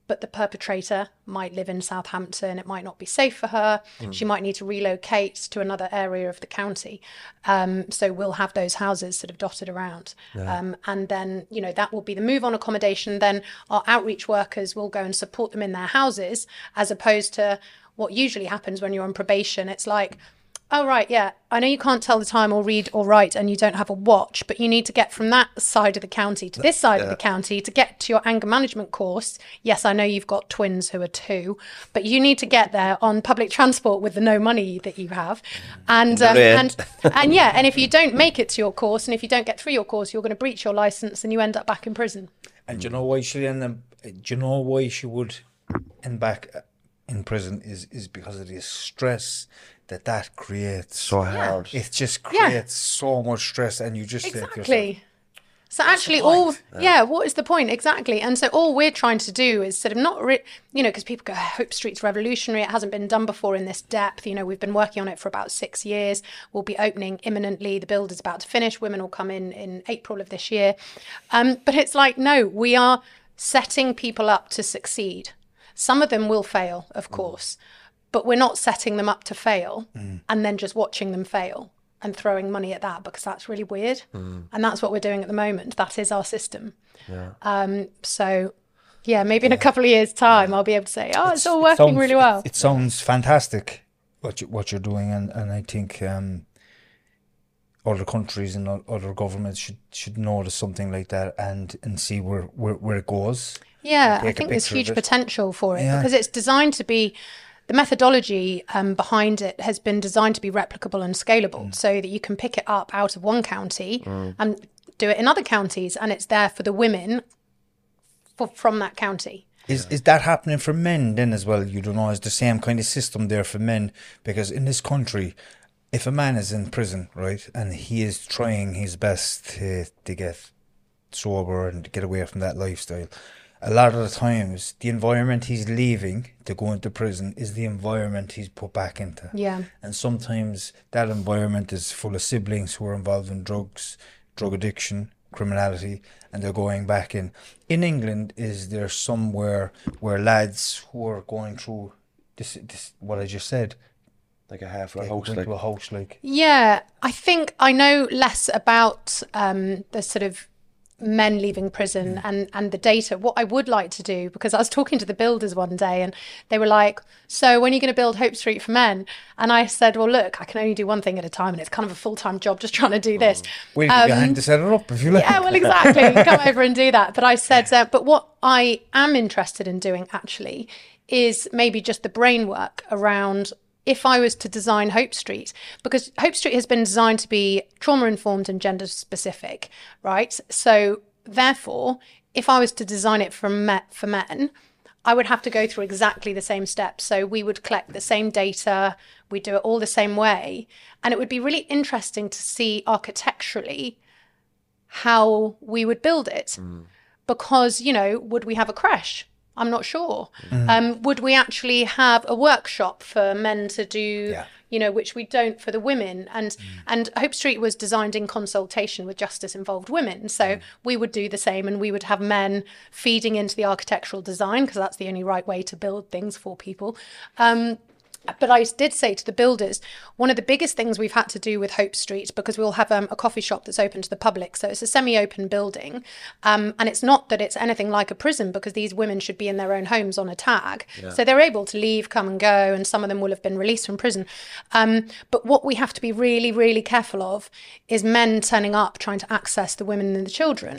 but the perpetrator might live in Southampton. It might not be safe for her. She might need to relocate to another area of the county. Um, so we'll have those houses sort of dotted around. Um, and then, you know, that will be the move on accommodation. Then our outreach workers will go and support them in their houses, as opposed to what usually happens when you're on probation. It's like, Oh right, yeah. I know you can't tell the time or read or write, and you don't have a watch, but you need to get from that side of the county to this side of the county to get to your anger management course. Yes, I know you've got twins who are two, but you need to get there on public transport with the no money that you have, and um, and and yeah. And if you don't make it to your course, and if you don't get through your course, you're going to breach your license, and you end up back in prison. And do you know why she end up? Do you know why she would end back uh, in prison? Is is because of the stress that that creates. So hard. it just Yeah. creates so much stress, and you just think to yourself, Exactly. So actually, all yeah. what is the point exactly? And so all we're trying to do is sort of not, re- you know, because people go, Hope Street's revolutionary. It hasn't been done before in this depth. You know, we've been working on it for about six years. We'll be opening imminently. The build is about to finish. Women will come in in April of this year. Um, but it's like, no, we are setting people up to succeed. Some of them will fail, of course, but we're not setting them up to fail and then just watching them fail and throwing money at that because that's really weird. And that's what we're doing at the moment. That is our system. Um, so, yeah, maybe in a couple of years' time, I'll be able to say, oh, it's, all it working sounds- really well. It, it sounds fantastic what you, what you're doing, and, and I think um, other countries and other governments should should notice something like that and and see where where, where it goes. Yeah, I think there's huge potential for it Yeah. because it's designed to be. The methodology um, behind it has been designed to be replicable and scalable, Mm. so that you can pick it up out of one county and do it in other counties, and it's there for the women for, from that county. Is is that happening for men then as well? You don't know, is the same kind of system there for men? Because in this country, if a man is in prison, right, and he is trying his best to to get sober and get away from that lifestyle, a lot of the times the environment he's leaving to go into prison is the environment he's put back into. Yeah. And sometimes that environment is full of siblings who are involved in drugs, drug addiction, criminality, and they're going back in. In England, is there somewhere where lads who are going through this, this what I just said, Like a half a they house, like a house like Yeah, I think I know less about um, the sort of men leaving prison and and the data what i would like to do because i was talking to the builders one day and they were like so when are you going to build hope street for men and i said well look i can only do one thing at a time and it's kind of a full-time job just trying to do this We'll give you hand to set it up if you like. yeah, well, exactly. Come over and do that. But I said, uh, but what I am interested in doing actually is maybe just the brain work around if I was to design Hope Street, because Hope Street has been designed to be trauma informed and gender specific, right? So therefore, if I was to design it for men, for men, I would have to go through exactly the same steps. So we would collect the same data, we do it all the same way, and it would be really interesting to see architecturally how we would build it. Mm. Because, you know, would we have a crash? I'm not sure. Um, would we actually have a workshop for men to do, Yeah. you know, which we don't for the women? And and Hope Street was designed in consultation with justice involved women. So we would do the same and we would have men feeding into the architectural design because that's the only right way to build things for people. Um, but I did say to the builders, one of the biggest things we've had to do with Hope Street, because we'll have um, a coffee shop that's open to the public. So it's a semi open building. Um, and it's not that it's anything like a prison, because these women should be in their own homes on a tag. So they're able to leave, come and go, and some of them will have been released from prison. Um, but what we have to be really, really careful of is men turning up trying to access the women and the children.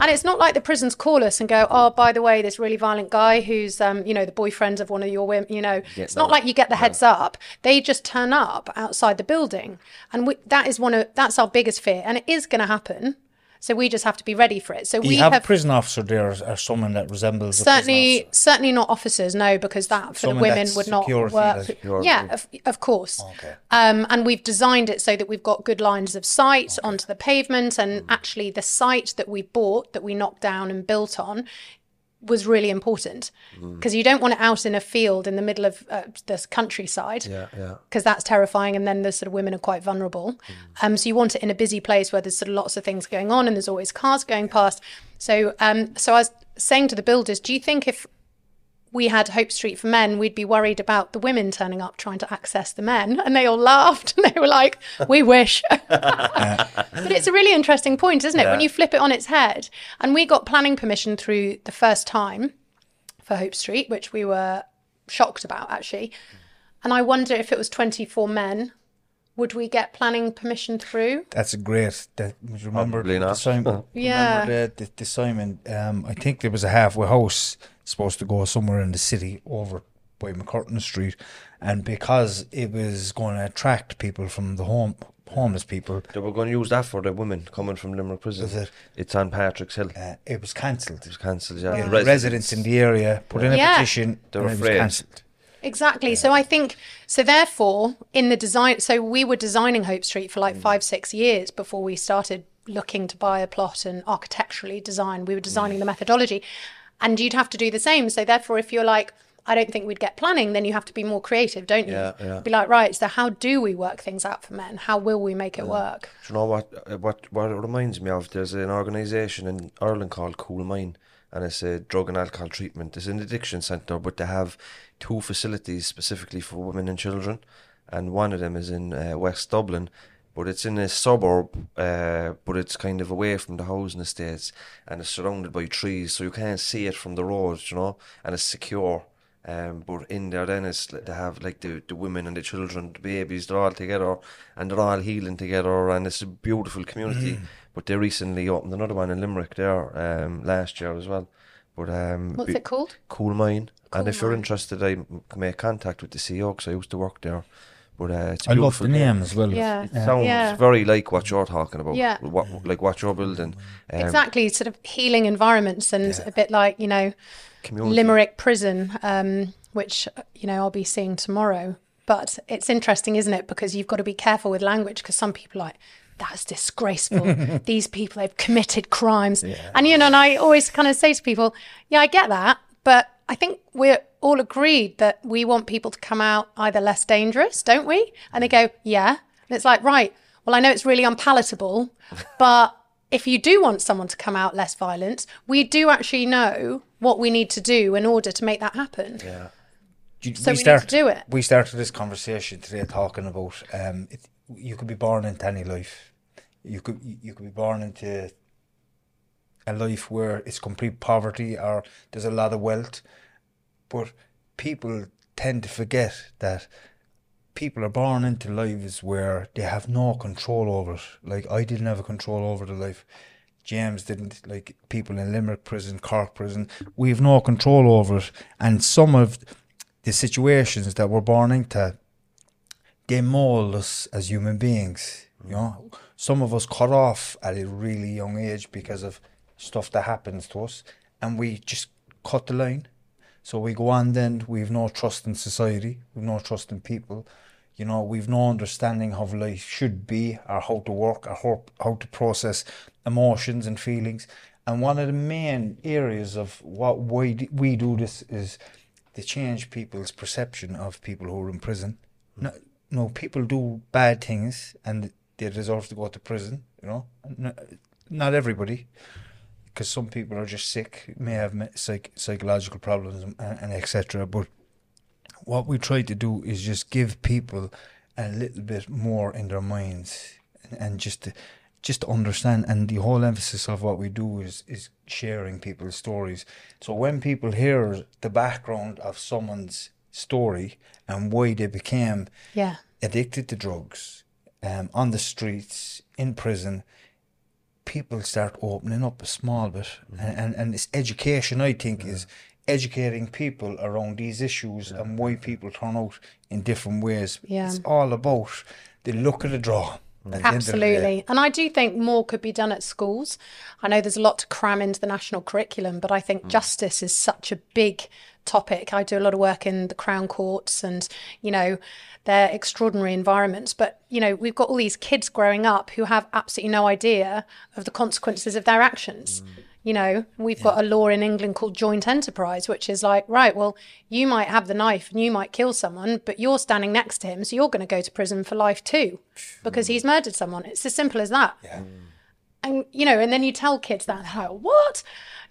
And it's not like the prisons call us and go, oh, by the way, this really violent guy who's, um, you know, the boyfriend of one of your women, you know, it's not like you get the heads up. They just turn up outside the building. And we, that is one of, that's our biggest fear. And it is going to happen. So we just have to be ready for it. So Do we have, have a prison officer there or, someone that resembles certainly certainly not officers no because that for Someone the women would not work Security. yeah of, of course Okay. um, and we've designed it so that we've got good lines of sight onto the pavement Mm. and actually the site that we bought that we knocked down and built on was really important. Mm. because you don't want it out in a field in the middle of uh, this countryside. Yeah, yeah. because that's terrifying and then the sort of women are quite vulnerable. Um, so you want it in a busy place where there's sort of lots of things going on and there's always cars going past. So um, so i was saying to the builders do you think if we had Hope Street for men, we'd be worried about the women turning up trying to access the men. And they all laughed and they were like, we wish. but it's a really interesting point, isn't it? When you flip it on its head. And we got planning permission through the first time for Hope Street, which we were shocked about actually. And I wonder if it was 24 men, would we get planning permission through? That's great. That would you remember Probably the. Simon. Yeah. Remember the, the, the Simon. Um, I think there was a halfway house supposed to go somewhere in the city over by MacCurtain Street, and because it was going to attract people from the home homeless people, They were going to use that for the women coming from Limerick prison. Is it? It's on Patrick's Hill. uh, it was cancelled. It was cancelled, yeah. The The residents in the area put in a Yeah. petition, They're and it was afraid. cancelled. Exactly. So I think so. Therefore, in the design, so we were designing Hope Street for like Mm. five, six years before we started looking to buy a plot and architecturally design. We were designing the methodology, and you'd have to do the same. So therefore, if you're like, I don't think we'd get planning, then you have to be more creative, don't you? Yeah, yeah. Be like, right. So how do we work things out for men? How will we make it work? Do you know what, uh, what, what it reminds me of? There's an organisation in Ireland called Coolmine, and it's a drug and alcohol treatment. It's an addiction centre, but they have two facilities specifically for women and children, and one of them is in uh, West Dublin. But it's in a suburb, uh, but it's kind of away from the housing estates, and it's surrounded by trees, so you can't see it from the road, you know, and it's secure. Um, but in there, then it's like they have like the, the women and the children, the babies, they're all together and they're all healing together, and it's a beautiful community. But they recently opened another one in Limerick there um, last year as well. But um, What's be- it called? Coolmine. and Cool if you're interested, I m- can make contact with the CEO because I used to work there. But uh, it's a I love beautiful the name as well. Yeah. It sounds Yeah. very like what you're talking about. Yeah. What, like what you're building. Um, exactly. Sort of healing environments and a bit like you know. Community. Limerick prison, um, which you know I'll be seeing tomorrow. But it's interesting, isn't it? Because you've got to be careful with language because some people are like that's disgraceful. These people have committed crimes, and you know, and I always kind of say to people, yeah, I get that, but I think we're all agreed that we want people to come out either less dangerous, don't we? And they go, yeah, and it's like, right. Well, I know it's really unpalatable, but if you do want someone to come out less violent, we do actually know what we need to do in order to make that happen. Yeah. You- So we need to do it. We started this conversation today talking about um, it, you could be born into any life. You could you could be born into a life where it's complete poverty or there's a lot of wealth. But people tend to forget that people are born into lives where they have no control over it. Like I didn't have a control over the life. James didn't like people in Limerick prison, Cork prison. We have no control over it. And some of the situations that we're born into, they mold us as human beings. You mm. know, some of us cut off at a really young age because of stuff that happens to us, and we just cut the line. So we go on then, we've no trust in society, we've no trust in people, you know, we've no understanding of life should be or how to work or how, how to process emotions and feelings. And one of the main areas of what we, we do this is to change people's perception of people who are in prison. Hmm. No, no, people do bad things and they deserve to go to prison, you know. Not, not everybody because some people are just sick, may have psych- psychological problems and, and etc. But what we try to do is just give people a little bit more in their minds and, and just to, just to understand. And the whole emphasis of what we do is is sharing people's stories. So when people hear the background of someone's story and why they became Yeah. addicted to drugs, um, on the streets, in prison, people start opening up a small bit. Mm-hmm. And, and, and it's education, I think, is educating people around these issues and why people turn out in different ways. Yeah. It's all about the look of the draw. at the the. Absolutely. And I do think more could be done at schools. I know there's a lot to cram into the national curriculum, but I think mm. justice is such a big topic. I do a lot of work in the Crown Courts and, you know, they're extraordinary environments. But, you know, we've got all these kids growing up who have absolutely no idea of the consequences of their actions. Mm. You know, we've got a law in England called joint enterprise, which is like, right, well, you might have the knife and you might kill someone, but you're standing next to him, so you're going to go to prison for life too because he's murdered someone. It's as simple as that. And, you know, and then you tell kids that, like, what?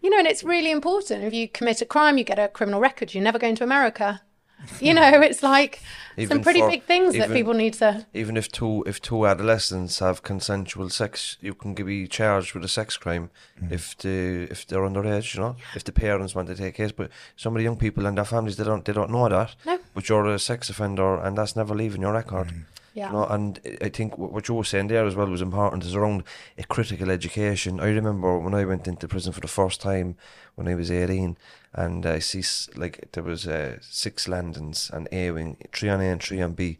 You know, and it's really important. If you commit a crime, you get a criminal record, you're never going to America. You know, it's like Even some pretty for- big things that people need to. Even if two if two adolescents have consensual sex, you can be charged with a sex crime mm. if the if they're underage. You know, if the parents want to take case. But some of the young people and their families they don't they don't know that. No. But you're a sex offender, and that's never leaving your record. Mm. Yeah. You know, and I- I think what you were saying there as well was important is around a critical education. I remember when I went into prison for the first time when I was 18 and I see like there was uh, six landings and A wing, three on A and three on B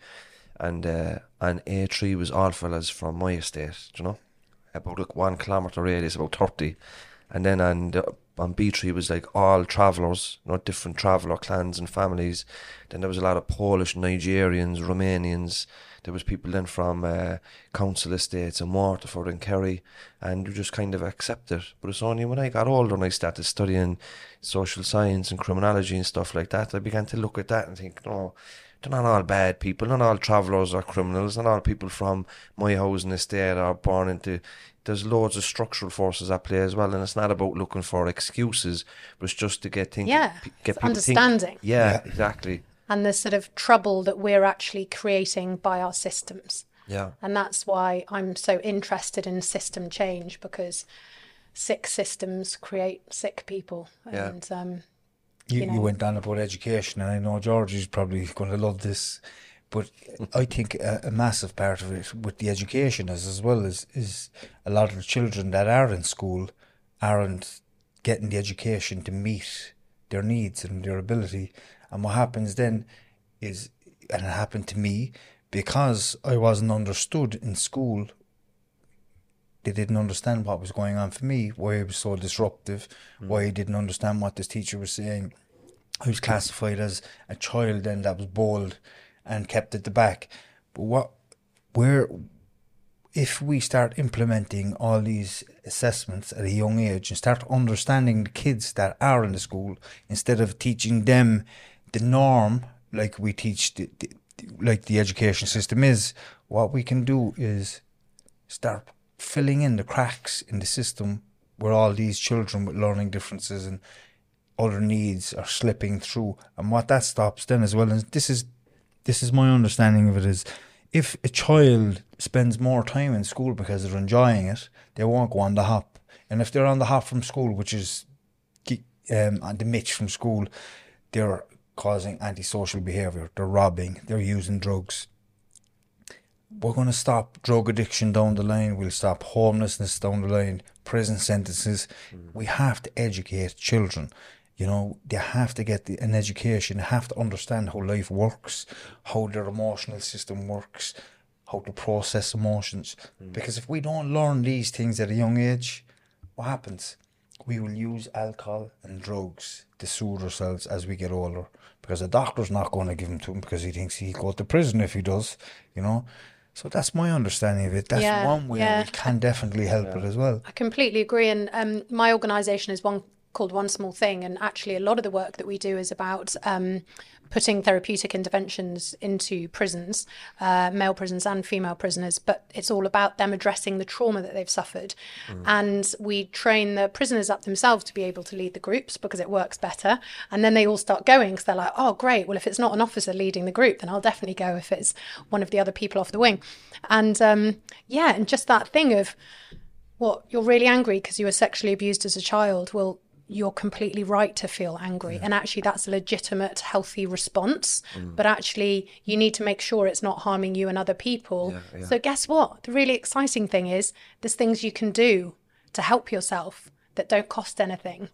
and uh, and A3 was all fellas from my estate, you know, about like one kilometre radius, about 30 and then on, the, on B3 was like all travellers, you know, different traveller clans and families. Then there was a lot of Polish, Nigerians, Romanians. There was people then from uh, council estates in Waterford and Kerry, and you just kind of accept it. But it's only when I got older and I started studying social science and criminology and stuff like that, I began to look at that and think, no, they're not all bad people, not all travellers are criminals, not all people from my housing estate are born into. There's loads of structural forces at play as well, and it's not about looking for excuses, but it's just to get thinking, Yeah, p- get people think- understanding. yeah, exactly. And the sort of trouble that we're actually creating by our systems. Yeah, And that's why I'm so interested in system change because sick systems create sick people. Yeah. And um, You, you you, know. went on about education, and I know George is probably going to love this, but I think a, a massive part of it with the education is as well is is a lot of the children that are in school aren't getting the education to meet their needs and their ability, and what happens then is, and it happened to me because I wasn't understood in school they didn't understand what was going on for me, why it was so disruptive, mm. why I didn't understand what this teacher was saying. I was classified as a child then that was bold and kept at the back. But what, where, if we start implementing all these assessments at a young age and start understanding the kids that are in the school instead of teaching them the norm like we teach the, the like the education system is, what we can do is start filling in the cracks in the system where all these children with learning differences and other needs are slipping through. And what that stops then as well, and this is this is my understanding of it is if a child spends more time in school because they're enjoying it, they won't go on the hop. And if they're on the hop from school, which is um, the mitch from school, they're causing antisocial behaviour. They're robbing. They're using drugs. We're going to stop drug addiction down the line. We'll stop homelessness down the line. Prison sentences. We have to educate children. You know, they have to get the, an education. They have to understand how life works, how their emotional system works, how to process emotions. Hmm. Because if we don't learn these things at a young age, what happens? We will use alcohol and drugs to soothe ourselves as we get older. Because the doctor's not going to give them to him because he thinks he'll go to prison if he does, you know. So that's my understanding of it. That's Yeah, one way yeah. we can definitely help it as well. I completely agree. And um, my organisation is one called One Small Thing, and actually, a lot of the work that we do is about um, putting therapeutic interventions into prisons, uh, male prisons and female prisoners. But it's all about them addressing the trauma that they've suffered, and we train the prisoners up themselves to be able to lead the groups because it works better. And then they all start going because they're like, "Oh, great! Well, if it's not an officer leading the group, then I'll definitely go if it's one of the other people off the wing." And um, yeah, and just that thing of what you're really angry because you were sexually abused as a child well you're completely right to feel angry. And actually that's a legitimate healthy response. But actually you need to make sure it's not harming you and other people. So guess what? The really exciting thing is there's things you can do to help yourself that don't cost anything.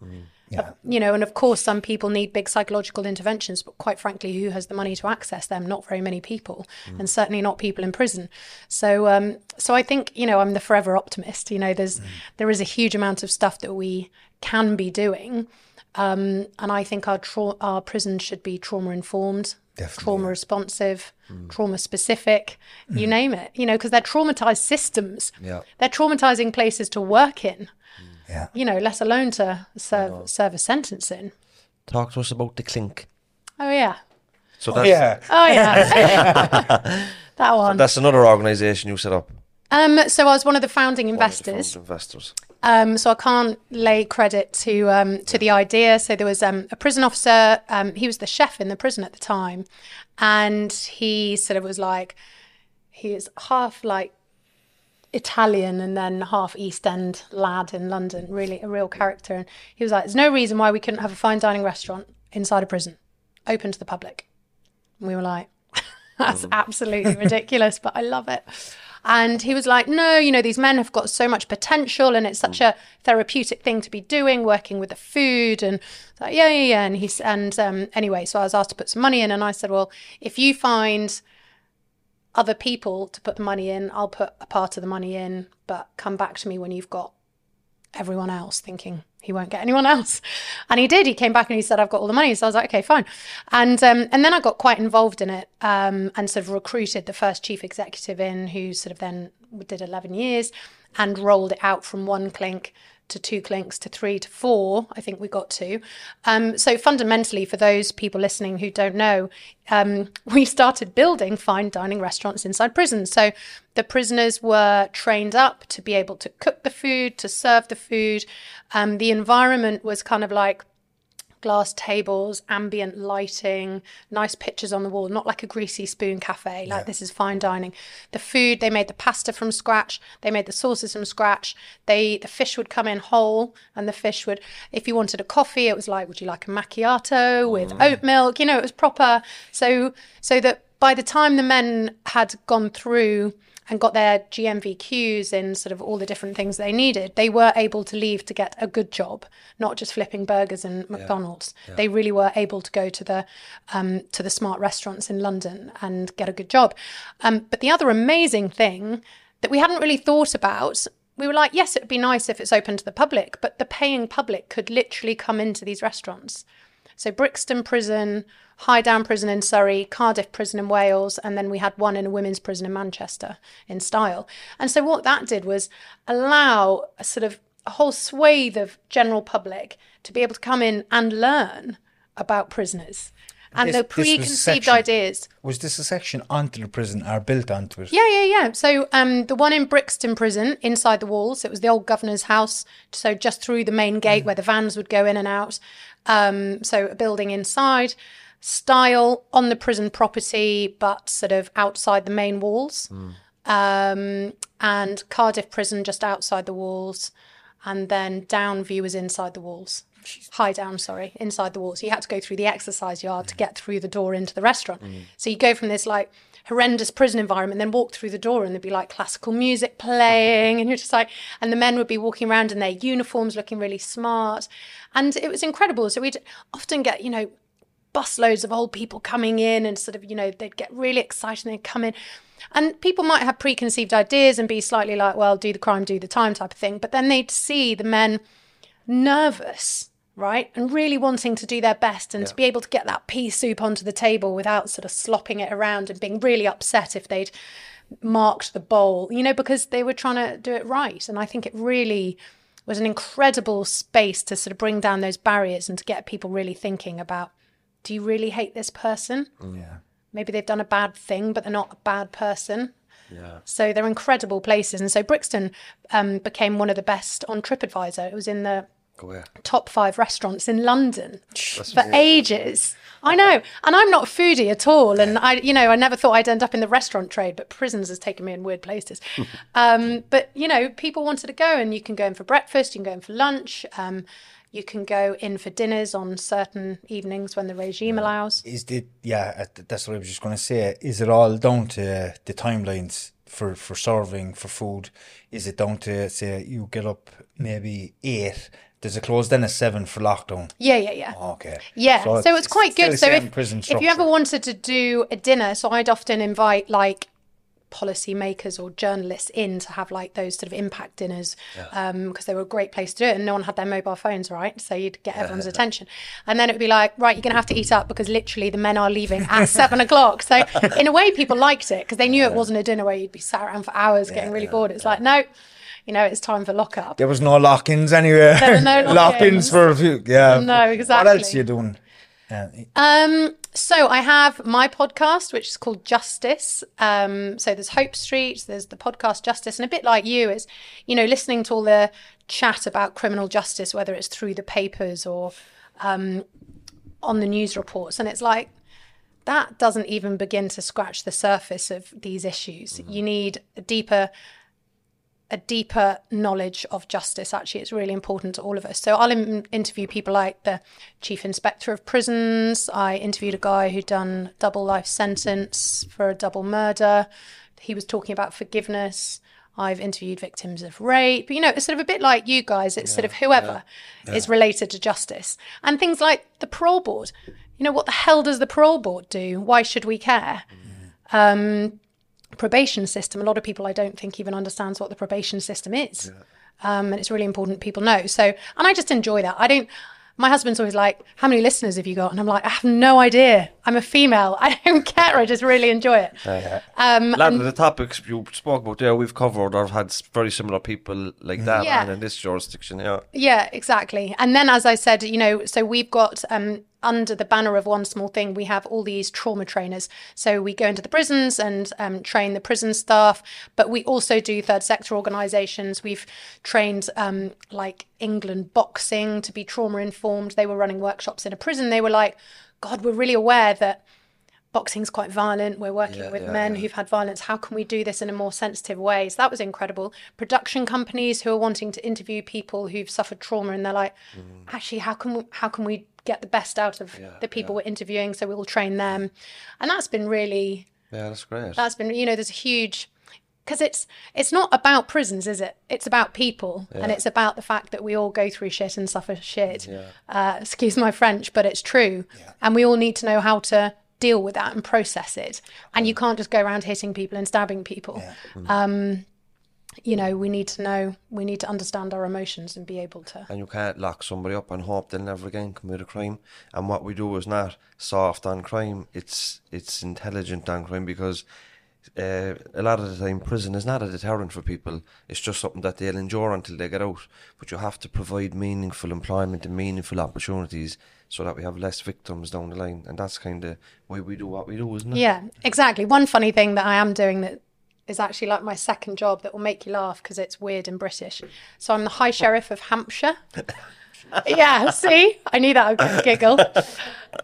Uh, you know and of course some people need big psychological interventions but quite frankly who has the money to access them? Not very many people and certainly not people in prison. So um so i think you know i'm the forever optimist. You know there's there is a huge amount of stuff that we can be doing um and i think our tra- our prisons should be trauma informed trauma yeah. responsive trauma specific you name it you know because they're traumatized systems Yeah. they're traumatizing places to work in Yeah. you know let alone to serve serve a sentence in Talk to us about the clink. oh yeah So Oh, that's, yeah. Oh yeah, that one. that's another organisation you set up. Um, so I was one of the founding One of the investors. founding investors. Um, so I can't lay credit to um, to the idea. So there was um, a prison officer. Um, he was the chef in the prison at the time, and he sort of was like, he is half like Italian and then half East End lad in London. Really a real character. And he was like, "There's no reason why we couldn't have a fine dining restaurant inside a prison, open to the public." And we were like, that's absolutely ridiculous, but I love it. And he was like, no, you know, these men have got so much potential and it's such a therapeutic thing to be doing, working with the food. And like, yeah, yeah, yeah. And he's, and um, anyway, so I was asked to put some money in. And I said, well, if you find other people to put the money in, I'll put a part of the money in, but come back to me when you've got everyone else thinking he won't get anyone else. And he did. He came back and he said, I've got all the money. So I was like, okay, fine. And um, and then I got quite involved in it um, and sort of recruited the first chief executive in who sort of then did 11 years and rolled it out from one clink to two clinks to three to four, I think we got to. Um, so fundamentally, for those people listening who don't know, um, we started building fine dining restaurants inside prisons. So the prisoners were trained up to be able to cook the food, to serve the food. Um, the environment was kind of like glass tables, ambient lighting, nice pictures on the wall, not like a greasy spoon cafe. Like this is fine dining. The food, they made the pasta from scratch, they made the sauces from scratch. They the fish would come in whole and the fish would if you wanted a coffee, it was like, would you like a macchiato with mm. oat milk? You know, it was proper. So so that by the time the men had gone through and got their GNVQs in sort of all the different things they needed, they were able to leave to get a good job, not just flipping burgers in McDonald's. They really were able to go to the um, to the smart restaurants in London and get a good job. Um, but the other amazing thing that we hadn't really thought about. We were like, yes, it would be nice if it's open to the public, but the paying public could literally come into these restaurants. So Brixton Prison, High Down Prison in Surrey, Cardiff Prison in Wales, and then we had one in a women's prison in Manchester in Styal. And so what that did was allow a sort of a whole swathe of general public to be able to come in and learn about prisoners and This- the was preconceived ideas. Was this a section onto the prison or built onto it? Yeah, yeah, yeah. So um, the one in Brixton Prison, inside the walls, it was the old governor's house. So just through the main gate where the vans would go in and out. Um, so a building inside, style on the prison property, but sort of outside the main walls. Um, and Cardiff Prison just outside the walls. and then Downview was inside the walls. High down, sorry, inside the walls. You had to go through the exercise yard to get through the door into the restaurant. Mm. So you go from this like horrendous prison environment, then walk through the door, and there'd be like classical music playing, and you're just like, and the men would be walking around in their uniforms, looking really smart, and it was incredible. So we'd often get, you know, busloads of old people coming in and sort of, you know, they'd get really excited and they'd come in. And people might have preconceived ideas and be slightly like, well, do the crime, do the time type of thing. But then they'd see the men nervous, right? And really wanting to do their best and to be able to get that pea soup onto the table without sort of slopping it around and being really upset if they'd marked the bowl, you know, because they were trying to do it right. And I think it really was an incredible space to sort of bring down those barriers and to get people really thinking about do you really hate this person? Yeah. Maybe they've done a bad thing, but they're not a bad person. Yeah. So they're incredible places. And so Brixton um, became one of the best on TripAdvisor. It was in the where? top five restaurants in London for ages. I know, and I'm not a foodie at all, and I, you know, I never thought I'd end up in the restaurant trade, but prisons has taken me in weird places. um, but you know, people wanted to go, and you can go in for breakfast, you can go in for lunch, um, you can go in for dinners on certain evenings when the regime allows. Is it? Yeah, uh, that's what I was just going to say. Is it all down to uh, the timelines for for serving for food? Is it down to say you get up maybe eight? Does it close then at seven for lockdown? Yeah, yeah, yeah. Oh, okay. Yeah, so, it's, quite good. So if, if you ever wanted to do a dinner, so I'd often invite like policy makers or journalists in to have like those sort of impact dinners because they were a great place to do it and no one had their mobile phones right so you'd get everyone's attention and then it would be like right you're gonna have to eat up because literally the men are leaving at seven o'clock so in a way people liked it because they knew it wasn't a dinner where you'd be sat around for hours getting really bored it's like no you know it's time for lock up There was no lock-ins anywhere. There were no lock-ins for a few. Yeah. No, exactly. What else are you doing? Um, so I have my podcast, which is called Justice. Um, so there's Hope Street, there's the podcast Justice, and a bit like you is, you know, listening to all the chat about criminal justice, whether it's through the papers or um, on the news reports, and it's like that doesn't even begin to scratch the surface of these issues. You need a deeper a deeper knowledge of justice. Actually, it's really important to all of us. So I'll in- interview people like the chief inspector of prisons. I interviewed a guy who'd done double life sentence for a double murder. He was talking about forgiveness. I've interviewed victims of rape. You know, it's sort of a bit like you guys. It's sort of whoever is related to justice and things like the parole board. You know, what the hell does the parole board do? Why should we care? Um, probation system. A lot of people I don't think even understands what the probation system is. Um, and it's really important people know. So, and I just enjoy that. I don't. My husband's always like, "How many listeners have you got?" And I'm like, "I have no idea. I'm a female. I don't care. I just really enjoy it." Um, A lot of the topics you spoke about there, we've covered or had very similar people like that Yeah. man, in this jurisdiction. Yeah. Yeah, exactly. And then, as I said, you know, so we've got um, under the banner of One Small Thing, we have all these trauma trainers. So we go into the prisons and um, train the prison staff, but we also do third sector organisations. We've trained um, like England boxing to be trauma informed. They were running workshops in a prison. They were like, God, we're really aware that boxing's quite violent. We're working with men who've had violence. How can we do this in a more sensitive way? So that was incredible. Production companies who are wanting to interview people who've suffered trauma, and they're like, actually, how can we, how can we get the best out of the people we're interviewing? So we'll train them, and that's been really Yeah, that's great. that's been you know there's a huge because it's it's not about prisons is it? It's about people and it's about the fact that we all go through shit and suffer shit. Uh, excuse my french but it's true. And we all need to know how to deal with that and process it. And you can't just go around hitting people and stabbing people. Um you know we need to know we need to understand our emotions and be able to and you can't lock somebody up and hope they'll never again commit a crime. And what we do is not soft on crime; it's it's intelligent on crime because uh, a lot of the time prison is not a deterrent for people. It's just something that they'll endure until they get out. But you have to provide meaningful employment and meaningful opportunities so that we have less victims down the line. And that's kind of why we do what we do, isn't it? Yeah, exactly. One funny thing that I am doing that is actually like my second job that will make you laugh because it's weird and British. So I'm the High Sheriff of Hampshire. yeah, see, I knew that I would giggle.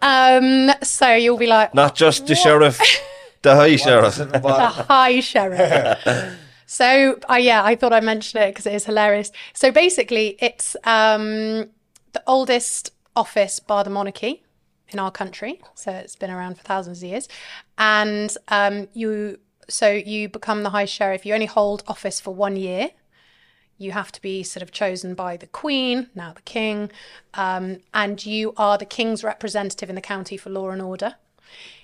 Um, so you'll be like, Not just the sheriff, the high sheriff. the High Sheriff. So, uh, yeah, I thought I'd mention it because it is hilarious. So basically, it's um, the oldest office bar the monarchy in our country. So it's been around for thousands of years. And um, you, so you become the high sheriff. You only hold office for one year. You have to be sort of chosen by the Queen, now the King, um, and you are the King's representative in the county for law and order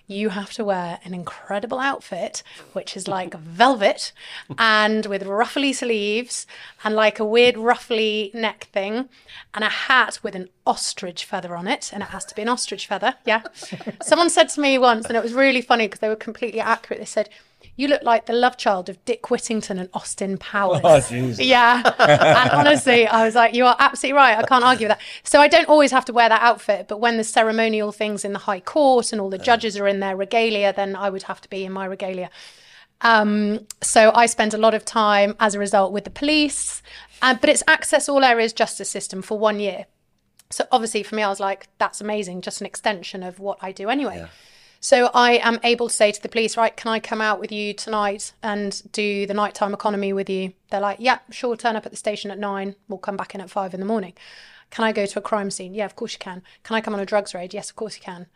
you have to wear an incredible outfit, which is like velvet and with ruffly sleeves and like a weird ruffly neck thing and a hat with an ostrich feather on it. And it has to be an ostrich feather. Yeah. Someone said to me once, and it was really funny because they were completely accurate. They said, you look like the love child of Dick Whittington and Austin Powers. Oh. Yeah. and honestly, I was like, you are absolutely right. I can't argue with that. So I don't always have to wear that outfit, but when the ceremonial things in the High Court and all the judges are in their regalia, then I would have to be in my regalia. Um, so I spend a lot of time as a result with the police, uh, but it's access all areas justice system for one year. So obviously for me, I was like, that's amazing, just an extension of what I do anyway. So I am able to say to the police, right, can I come out with you tonight and do the nighttime economy with you? They're like, yeah, sure, turn up at the station at nine. We'll come back in at five in the morning. Can I go to a crime scene? Yeah, of course you can. Can I come on a drugs raid? Yes, of course you can.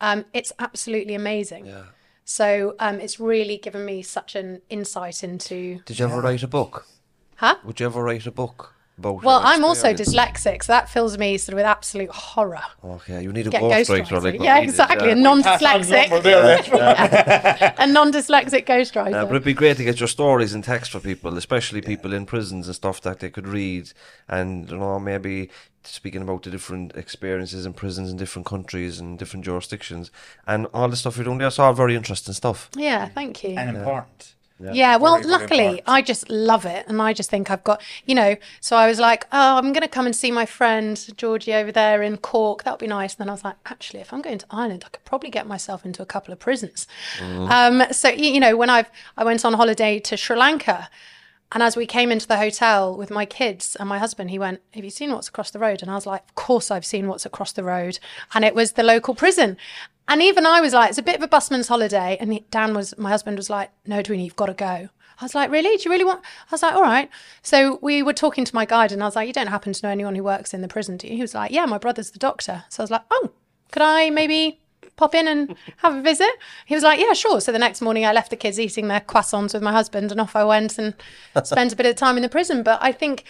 Um, it's absolutely amazing. Yeah. So um, it's really given me such an insight into. Did you ever write a book? Huh? Would you ever write a book about? Well, your I'm also dyslexic, so that fills me sort of with absolute horror. Okay, you need a ghostwriter. ghostwriter. Like yeah, exactly. yeah. A non-dyslexic, a non-dyslexic ghostwriter. Uh, but it'd be great to get your stories in text for people, especially people in prisons and stuff that they could read, and you know maybe speaking about the different experiences in prisons in different countries and different jurisdictions, and all the stuff you're doing. That's all very interesting stuff. yeah, thank you. and important. Yeah, well, Very, very luckily. I just love it. And I just think I've got, you know, so I was like, oh, I'm going to come and see my friend Georgie over there in Cork. That would be nice. And then I was like, actually, if I'm going to Ireland, I could probably get myself into a couple of prisons. Um, so, you know, when I've, I went on holiday to Sri Lanka, and as we came into the hotel with my kids and my husband, he went, Have you seen what's across the road? And I was like, Of course I've seen what's across the road. And it was the local prison. And even I was like, It's a bit of a busman's holiday. And Dan was, my husband was like, No, Dwayne, you've got to go. I was like, Really? Do you really want? I was like, All right. So we were talking to my guide and I was like, You don't happen to know anyone who works in the prison, do you? He was like, Yeah, my brother's the doctor. So I was like, Oh, could I maybe pop in and have a visit? He was like, yeah, sure. So the next morning I left the kids eating their croissants with my husband and off I went and spent a bit of time in the prison. But I think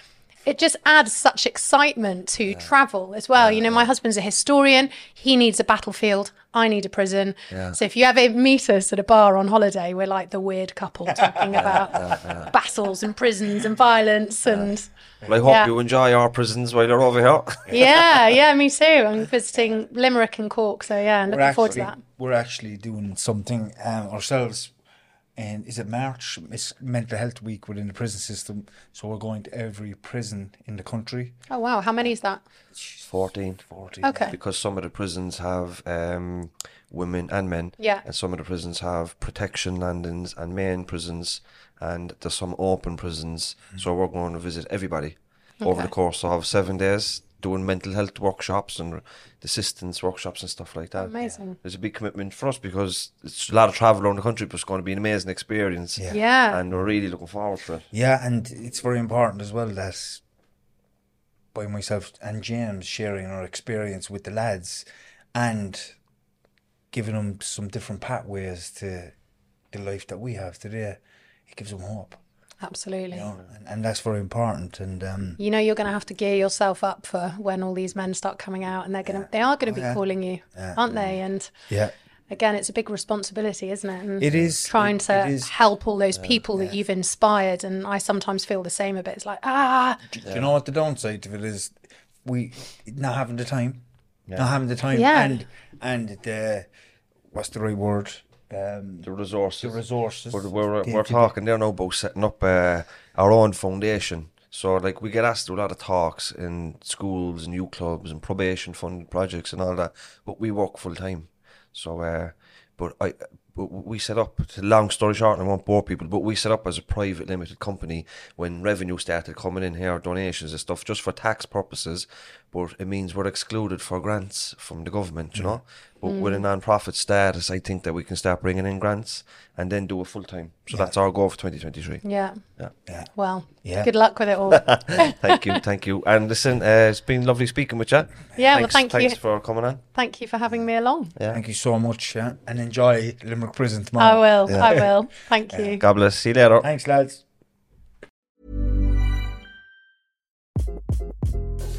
it just adds such excitement to travel as well. You know, my husband's a historian. He needs a battlefield. I need a prison. So if you ever meet us at a bar on holiday, we're like the weird couple talking about battles and prisons and violence and Well, I hope Yeah. you enjoy our prisons while you're over here. yeah, yeah, me too. I'm visiting Limerick and Cork, so yeah, I'm We're looking forward to that. we're actually doing something um, ourselves. And is it March? It's Mental Health Week within the prison system. So we're going to every prison in the country. Oh wow, how many is that? 14. 40. Okay. Because some of the prisons have um, women and men. Yeah. And some of the prisons have protection landings and main prisons. And there's some open prisons. So we're going to visit everybody over the course of seven days, doing mental health workshops and assistance workshops and stuff like that. Amazing. It's a big commitment for us because it's a lot of travel around the country, but it's going to be an amazing experience. Yeah. Yeah. And we're really looking forward to it. Yeah, and it's very important as well that by myself and James sharing our experience with the lads and giving them some different pathways to the life that we have today, it gives them hope. Absolutely. You know, and, and that's very important. And um, You know you're going to have to gear yourself up for when all these men start coming out, and they're going to they are going to be yeah. calling you, aren't they? And yeah, again, it's a big responsibility, isn't it? And It is. trying It- to it is. help all those people that you've inspired, and I sometimes feel the same a bit. It's like ah, do you know what the downside of it is? We not having the time, not having the time, Yeah. and and the what's the right word? Um, The resources. the resources. We're, we're, we're the- talking there now about setting up uh, our own foundation. So, like, we get asked to do a lot of talks in schools and youth clubs and probation funded projects and all that, but we work full time. So, uh, but I, w- we set up. Long story short, and I won't bore people, but we set up as a private limited company when revenue started coming in here, donations and stuff, just for tax purposes. But it means we're excluded for grants from the government, you know. But with a non-profit status, I think that we can start bringing in grants and then do it full time. So that's our goal for 2023. Yeah. Yeah. Yeah. Well, Yeah. good luck with it all. thank you, thank you. And listen, uh, it's been lovely speaking with you. Yeah, well, thanks, thank you. Thanks for coming on. Thank you for having me along. Yeah. Thank you so much, yeah, and enjoy Limerick Prison tomorrow. I tomorrow. will. I will. Thank you. God bless. See you later. Thanks, lads.